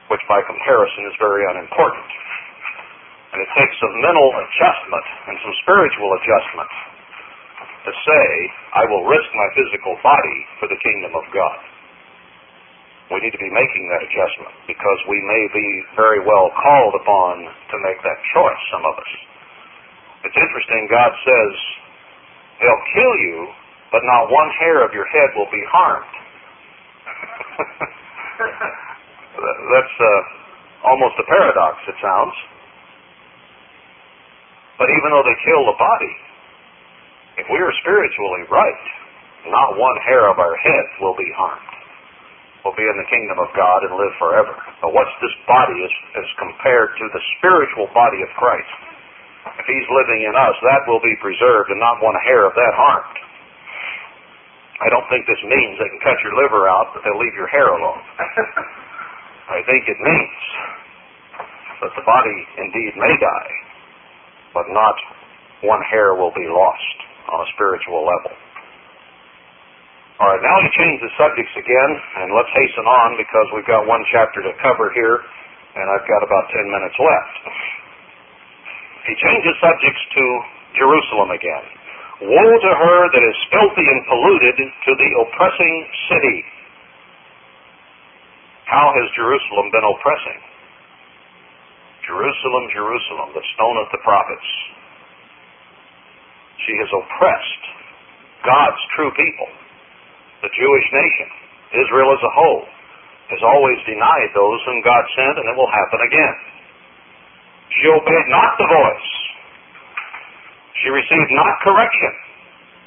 which by comparison is very unimportant. And it takes some mental adjustment and some spiritual adjustment to say, I will risk my physical body for the kingdom of God. We need to be making that adjustment because we may be very well called upon to make that choice, some of us. It's interesting, God says, they'll kill you, but not one hair of your head will be harmed. [LAUGHS] That's uh, almost a paradox, it sounds. But even though they kill the body, if we are spiritually right, not one hair of our head will be harmed will be in the kingdom of God and live forever. But what's this body as, as compared to the spiritual body of Christ? If he's living in us, that will be preserved and not one hair of that harmed. I don't think this means they can cut your liver out, but they'll leave your hair alone. [LAUGHS] I think it means that the body indeed may die, but not one hair will be lost on a spiritual level. All right, now we change the subjects again, and let's hasten on because we've got one chapter to cover here, and I've got about 10 minutes left. He changes subjects to Jerusalem again. Woe to her that is filthy and polluted to the oppressing city. How has Jerusalem been oppressing? Jerusalem, Jerusalem, the stone of the prophets. She has oppressed God's true people, the Jewish nation. Israel as a whole has always denied those whom God sent, and it will happen again. She obeyed not the voice. She received not correction.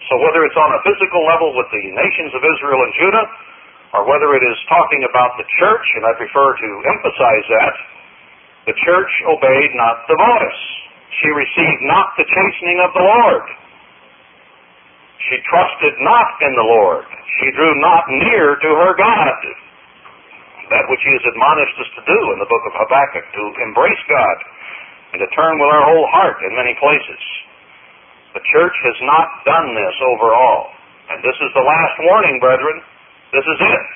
So whether it's on a physical level with the nations of Israel and Judah, or whether it is talking about the church, and I prefer to emphasize that, the church obeyed not the voice. She received not the chastening of the Lord. She trusted not in the Lord. She drew not near to her God. That which he has admonished us to do in the book of Habakkuk, to embrace God and to turn with our whole heart in many places. The church has not done this overall. And this is the last warning, brethren. This is it.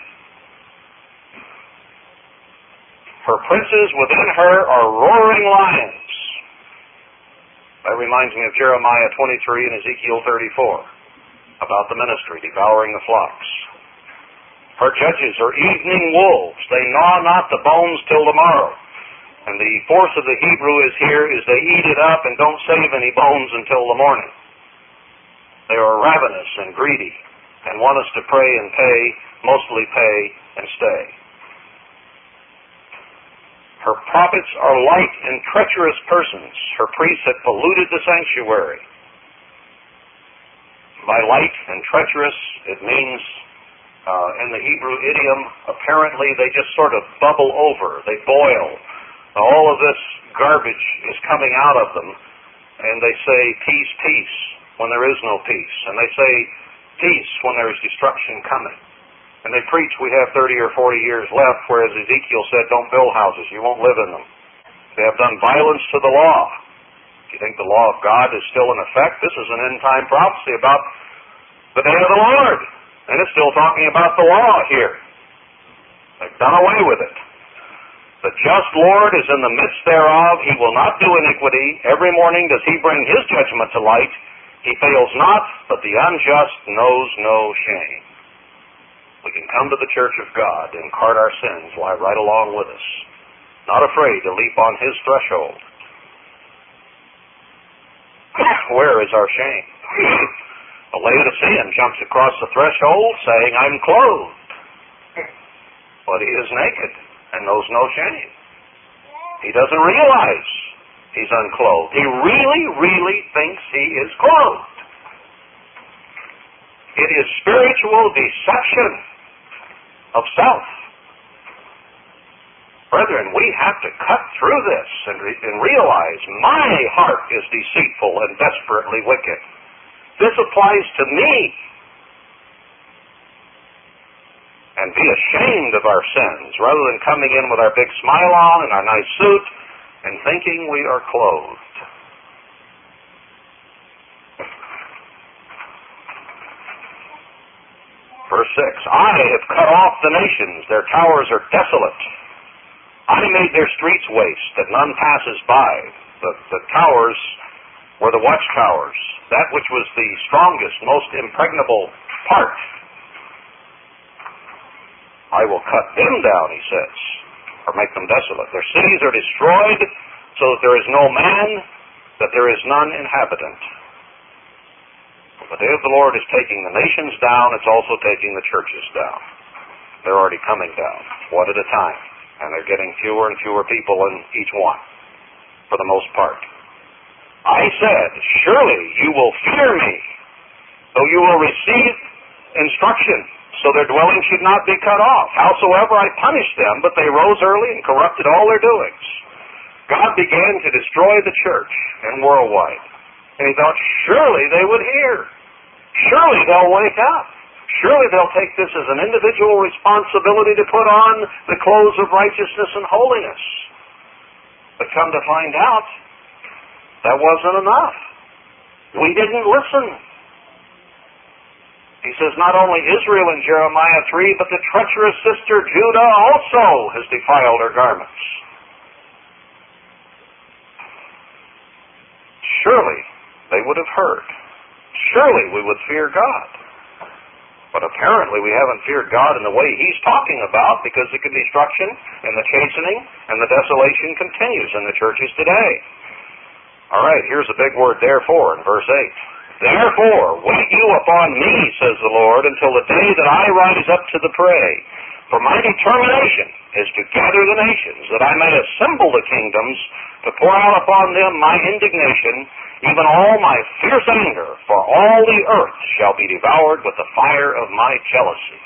Her princes within her are roaring lions. That reminds me of Jeremiah 23 and Ezekiel 34 about the ministry devouring the flocks. Her judges are evening wolves. They gnaw not the bones till the morrow. And the force of the Hebrew is here is they eat it up and don't save any bones until the morning. They are ravenous and greedy and want us to pray and pay, mostly pay and stay. Her prophets are light and treacherous persons. Her priests have polluted the sanctuary. By light and treacherous, it means uh, in the Hebrew idiom, apparently they just sort of bubble over, they boil. All of this garbage is coming out of them, and they say, Peace, peace, when there is no peace. And they say, Peace, when there is destruction coming. And they preach we have 30 or 40 years left, whereas Ezekiel said, don't build houses, you won't live in them. They have done violence to the law. Do you think the law of God is still in effect? This is an end time prophecy about the day of the Lord. And it's still talking about the law here. They've done away with it. The just Lord is in the midst thereof. He will not do iniquity. Every morning does he bring his judgment to light. He fails not, but the unjust knows no shame. We can come to the church of God and cart our sins right along with us, not afraid to leap on His threshold. [COUGHS] Where is our shame? A Laodicean jumps across the threshold saying, I'm clothed. But he is naked and knows no shame. He doesn't realize he's unclothed. He really, really thinks he is clothed. It is spiritual deception of self. Brethren, we have to cut through this and, re- and realize my heart is deceitful and desperately wicked. This applies to me. And be ashamed of our sins rather than coming in with our big smile on and our nice suit and thinking we are clothed. Verse 6 I have cut off the nations, their towers are desolate. I made their streets waste, that none passes by. The, the towers were the watchtowers, that which was the strongest, most impregnable part. I will cut them down, he says, or make them desolate. Their cities are destroyed, so that there is no man, that there is none inhabitant. The day of the Lord is taking the nations down, it's also taking the churches down. They're already coming down, one at a time. And they're getting fewer and fewer people in each one, for the most part. I said, Surely you will fear me, though you will receive instruction, so their dwelling should not be cut off. Howsoever I punished them, but they rose early and corrupted all their doings. God began to destroy the church and worldwide. And he thought, surely they would hear. Surely they'll wake up. Surely they'll take this as an individual responsibility to put on the clothes of righteousness and holiness. But come to find out, that wasn't enough. We didn't listen. He says not only Israel in Jeremiah 3, but the treacherous sister Judah also has defiled her garments. surely they would have heard. Surely we would fear God. But apparently we haven't feared God in the way He's talking about because the destruction and the chastening and the desolation continues in the churches today. All right, here's a big word, therefore, in verse 8. Therefore, wait you upon me, says the Lord, until the day that I rise up to the prey. For my determination is to gather the nations, that I may assemble the kingdoms, to pour out upon them my indignation, even all my fierce anger, for all the earth shall be devoured with the fire of my jealousy.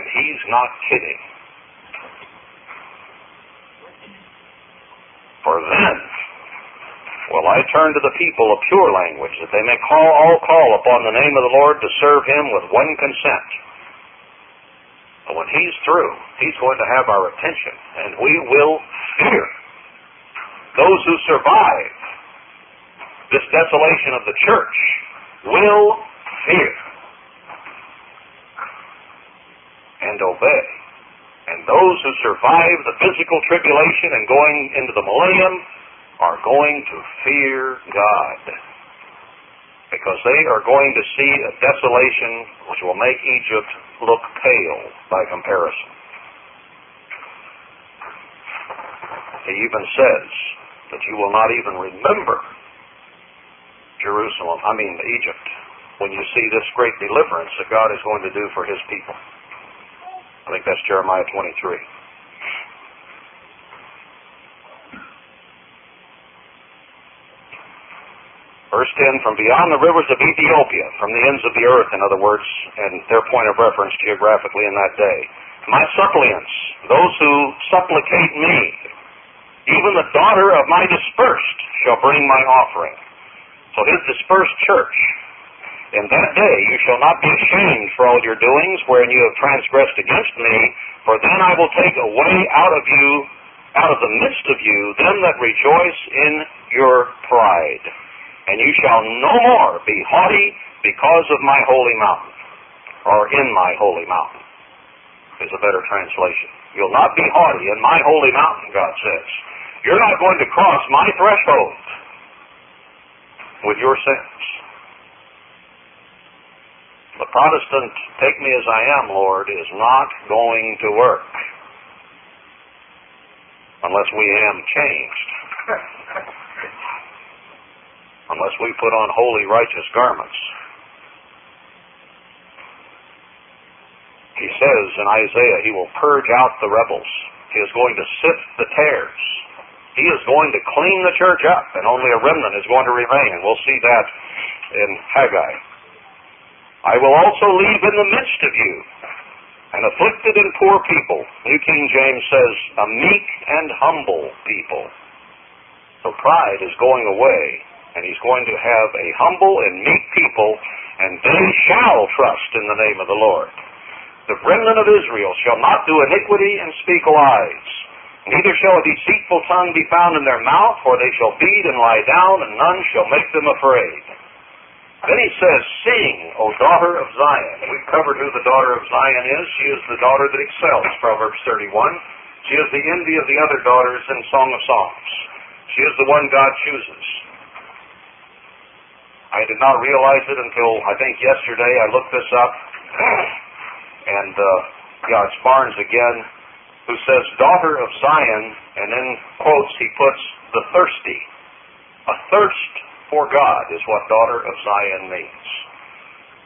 And he's not kidding. For then will I turn to the people a pure language, that they may call all call upon the name of the Lord to serve him with one consent. But when he's through, he's going to have our attention, and we will fear. Those who survive this desolation of the church will fear and obey. And those who survive the physical tribulation and going into the millennium are going to fear God. Because they are going to see a desolation which will make Egypt look pale by comparison. He even says that you will not even remember Jerusalem, I mean Egypt, when you see this great deliverance that God is going to do for his people. I think that's Jeremiah 23. Verse 10, from beyond the rivers of Ethiopia, from the ends of the earth, in other words, and their point of reference geographically in that day. My suppliants, those who supplicate me, even the daughter of my dispersed shall bring my offering. So his dispersed church, in that day you shall not be ashamed for all your doings, wherein you have transgressed against me, for then I will take away out of you, out of the midst of you, them that rejoice in your pride and you shall no more be haughty because of my holy mountain, or in my holy mountain, is a better translation. You'll not be haughty in my holy mountain, God says. You're not going to cross my threshold with your sins. The Protestant, take me as I am, Lord, is not going to work unless we am changed. [LAUGHS] unless we put on holy, righteous garments. He says in Isaiah, He will purge out the rebels. He is going to sift the tares. He is going to clean the church up, and only a remnant is going to remain. And we'll see that in Haggai. I will also leave in the midst of you an afflicted and poor people. New King James says, a meek and humble people. So pride is going away and he's going to have a humble and meek people, and they shall trust in the name of the Lord. The remnant of Israel shall not do iniquity and speak lies. Neither shall a deceitful tongue be found in their mouth, for they shall feed and lie down, and none shall make them afraid. Then he says, Sing, O daughter of Zion. We've covered who the daughter of Zion is. She is the daughter that excels, Proverbs 31. She is the envy of the other daughters in Song of Songs. She is the one God chooses. I did not realize it until I think yesterday. I looked this up, [CLEARS THROAT] and uh, yeah, it's Barnes again, who says "daughter of Zion," and then quotes he puts the thirsty. A thirst for God is what daughter of Zion means.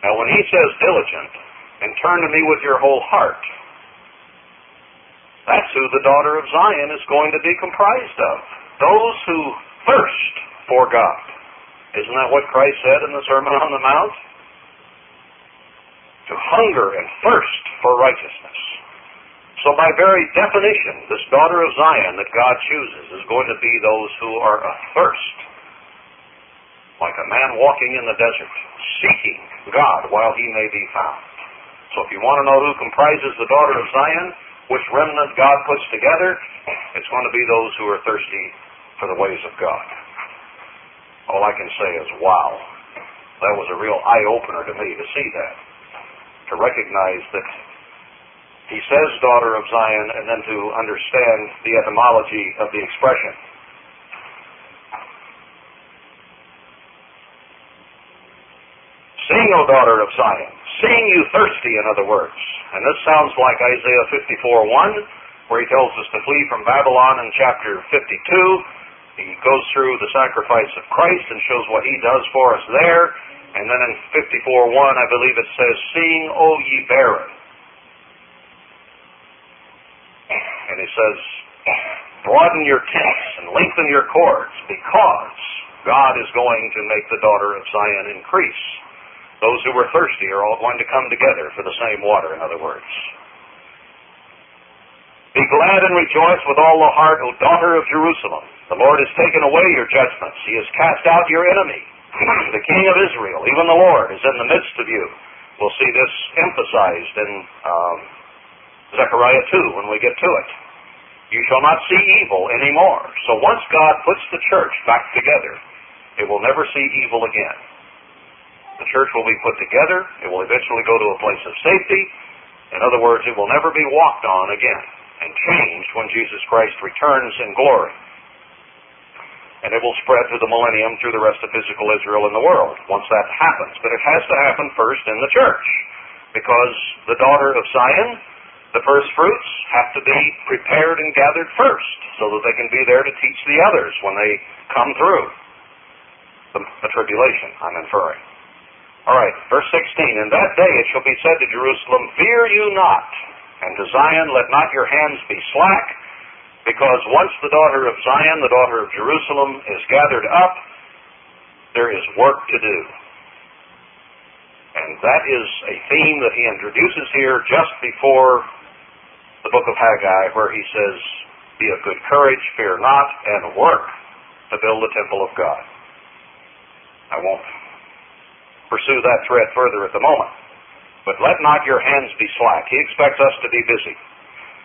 Now, when he says diligent and turn to me with your whole heart, that's who the daughter of Zion is going to be comprised of. Those who thirst for God. Isn't that what Christ said in the Sermon on the Mount? To hunger and thirst for righteousness. So by very definition, this daughter of Zion that God chooses is going to be those who are athirst, like a man walking in the desert, seeking God while he may be found. So if you want to know who comprises the daughter of Zion, which remnant God puts together, it's going to be those who are thirsty for the ways of God all I can say is, wow. That was a real eye opener to me to see that, to recognize that he says daughter of Zion, and then to understand the etymology of the expression. Sing, O daughter of Zion. Sing, you thirsty, in other words. And this sounds like Isaiah 54 1, where he tells us to flee from Babylon in chapter 52 he goes through the sacrifice of Christ and shows what he does for us there. And then in 54 1, I believe it says, Sing, O ye barren. And he says, Broaden your tents and lengthen your cords, because God is going to make the daughter of Zion increase. Those who were thirsty are all going to come together for the same water, in other words. Be glad and rejoice with all the heart, O daughter of Jerusalem. The Lord has taken away your judgments. He has cast out your enemy. [CLEARS THROAT] the King of Israel, even the Lord, is in the midst of you. We'll see this emphasized in um, Zechariah 2 when we get to it. You shall not see evil anymore. So once God puts the church back together, it will never see evil again. The church will be put together. It will eventually go to a place of safety. In other words, it will never be walked on again and changed when Jesus Christ returns in glory. And it will spread through the millennium through the rest of physical Israel in the world once that happens. But it has to happen first in the church because the daughter of Zion, the first fruits, have to be prepared and gathered first so that they can be there to teach the others when they come through the, the tribulation, I'm inferring. All right, verse 16. In that day it shall be said to Jerusalem, Fear you not, and to Zion, let not your hands be slack, because once the daughter of Zion, the daughter of Jerusalem, is gathered up, there is work to do. And that is a theme that he introduces here just before the book of Haggai, where he says, Be of good courage, fear not, and work to build the temple of God. I won't pursue that thread further at the moment. But let not your hands be slack. He expects us to be busy.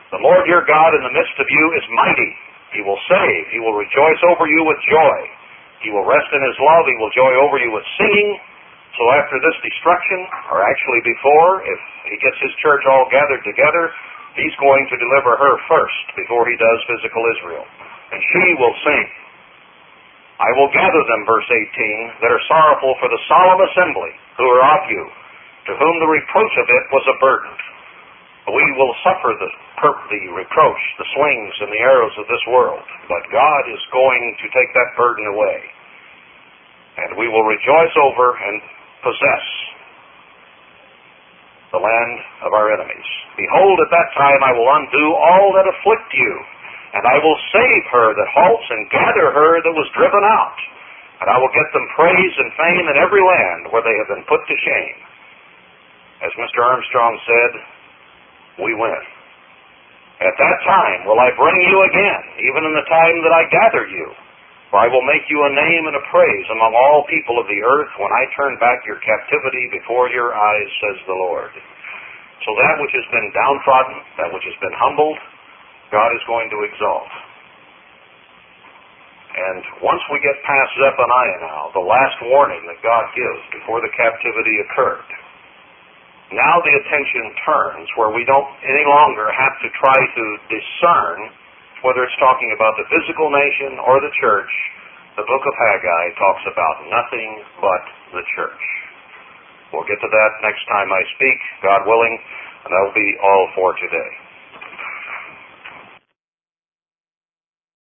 The Lord your God in the midst of you is mighty. He will save. He will rejoice over you with joy. He will rest in his love. He will joy over you with singing. So after this destruction, or actually before, if he gets his church all gathered together, he's going to deliver her first before he does physical Israel. And she will sing. I will gather them, verse 18, that are sorrowful for the solemn assembly who are of you, to whom the reproach of it was a burden. We will suffer the, the reproach, the slings, and the arrows of this world, but God is going to take that burden away. And we will rejoice over and possess the land of our enemies. Behold, at that time I will undo all that afflict you and I will save her that halts and gather her that was driven out. And I will get them praise and fame in every land where they have been put to shame. As Mr. Armstrong said, we win. At that time will I bring you again, even in the time that I gather you. For I will make you a name and a praise among all people of the earth when I turn back your captivity before your eyes, says the Lord. So that which has been downtrodden, that which has been humbled, God is going to exalt. And once we get past Zephaniah now, the last warning that God gives before the captivity occurred, now the attention turns where we don't any longer have to try to discern whether it's talking about the physical nation or the church. The book of Haggai talks about nothing but the church. We'll get to that next time I speak, God willing, and that'll be all for today.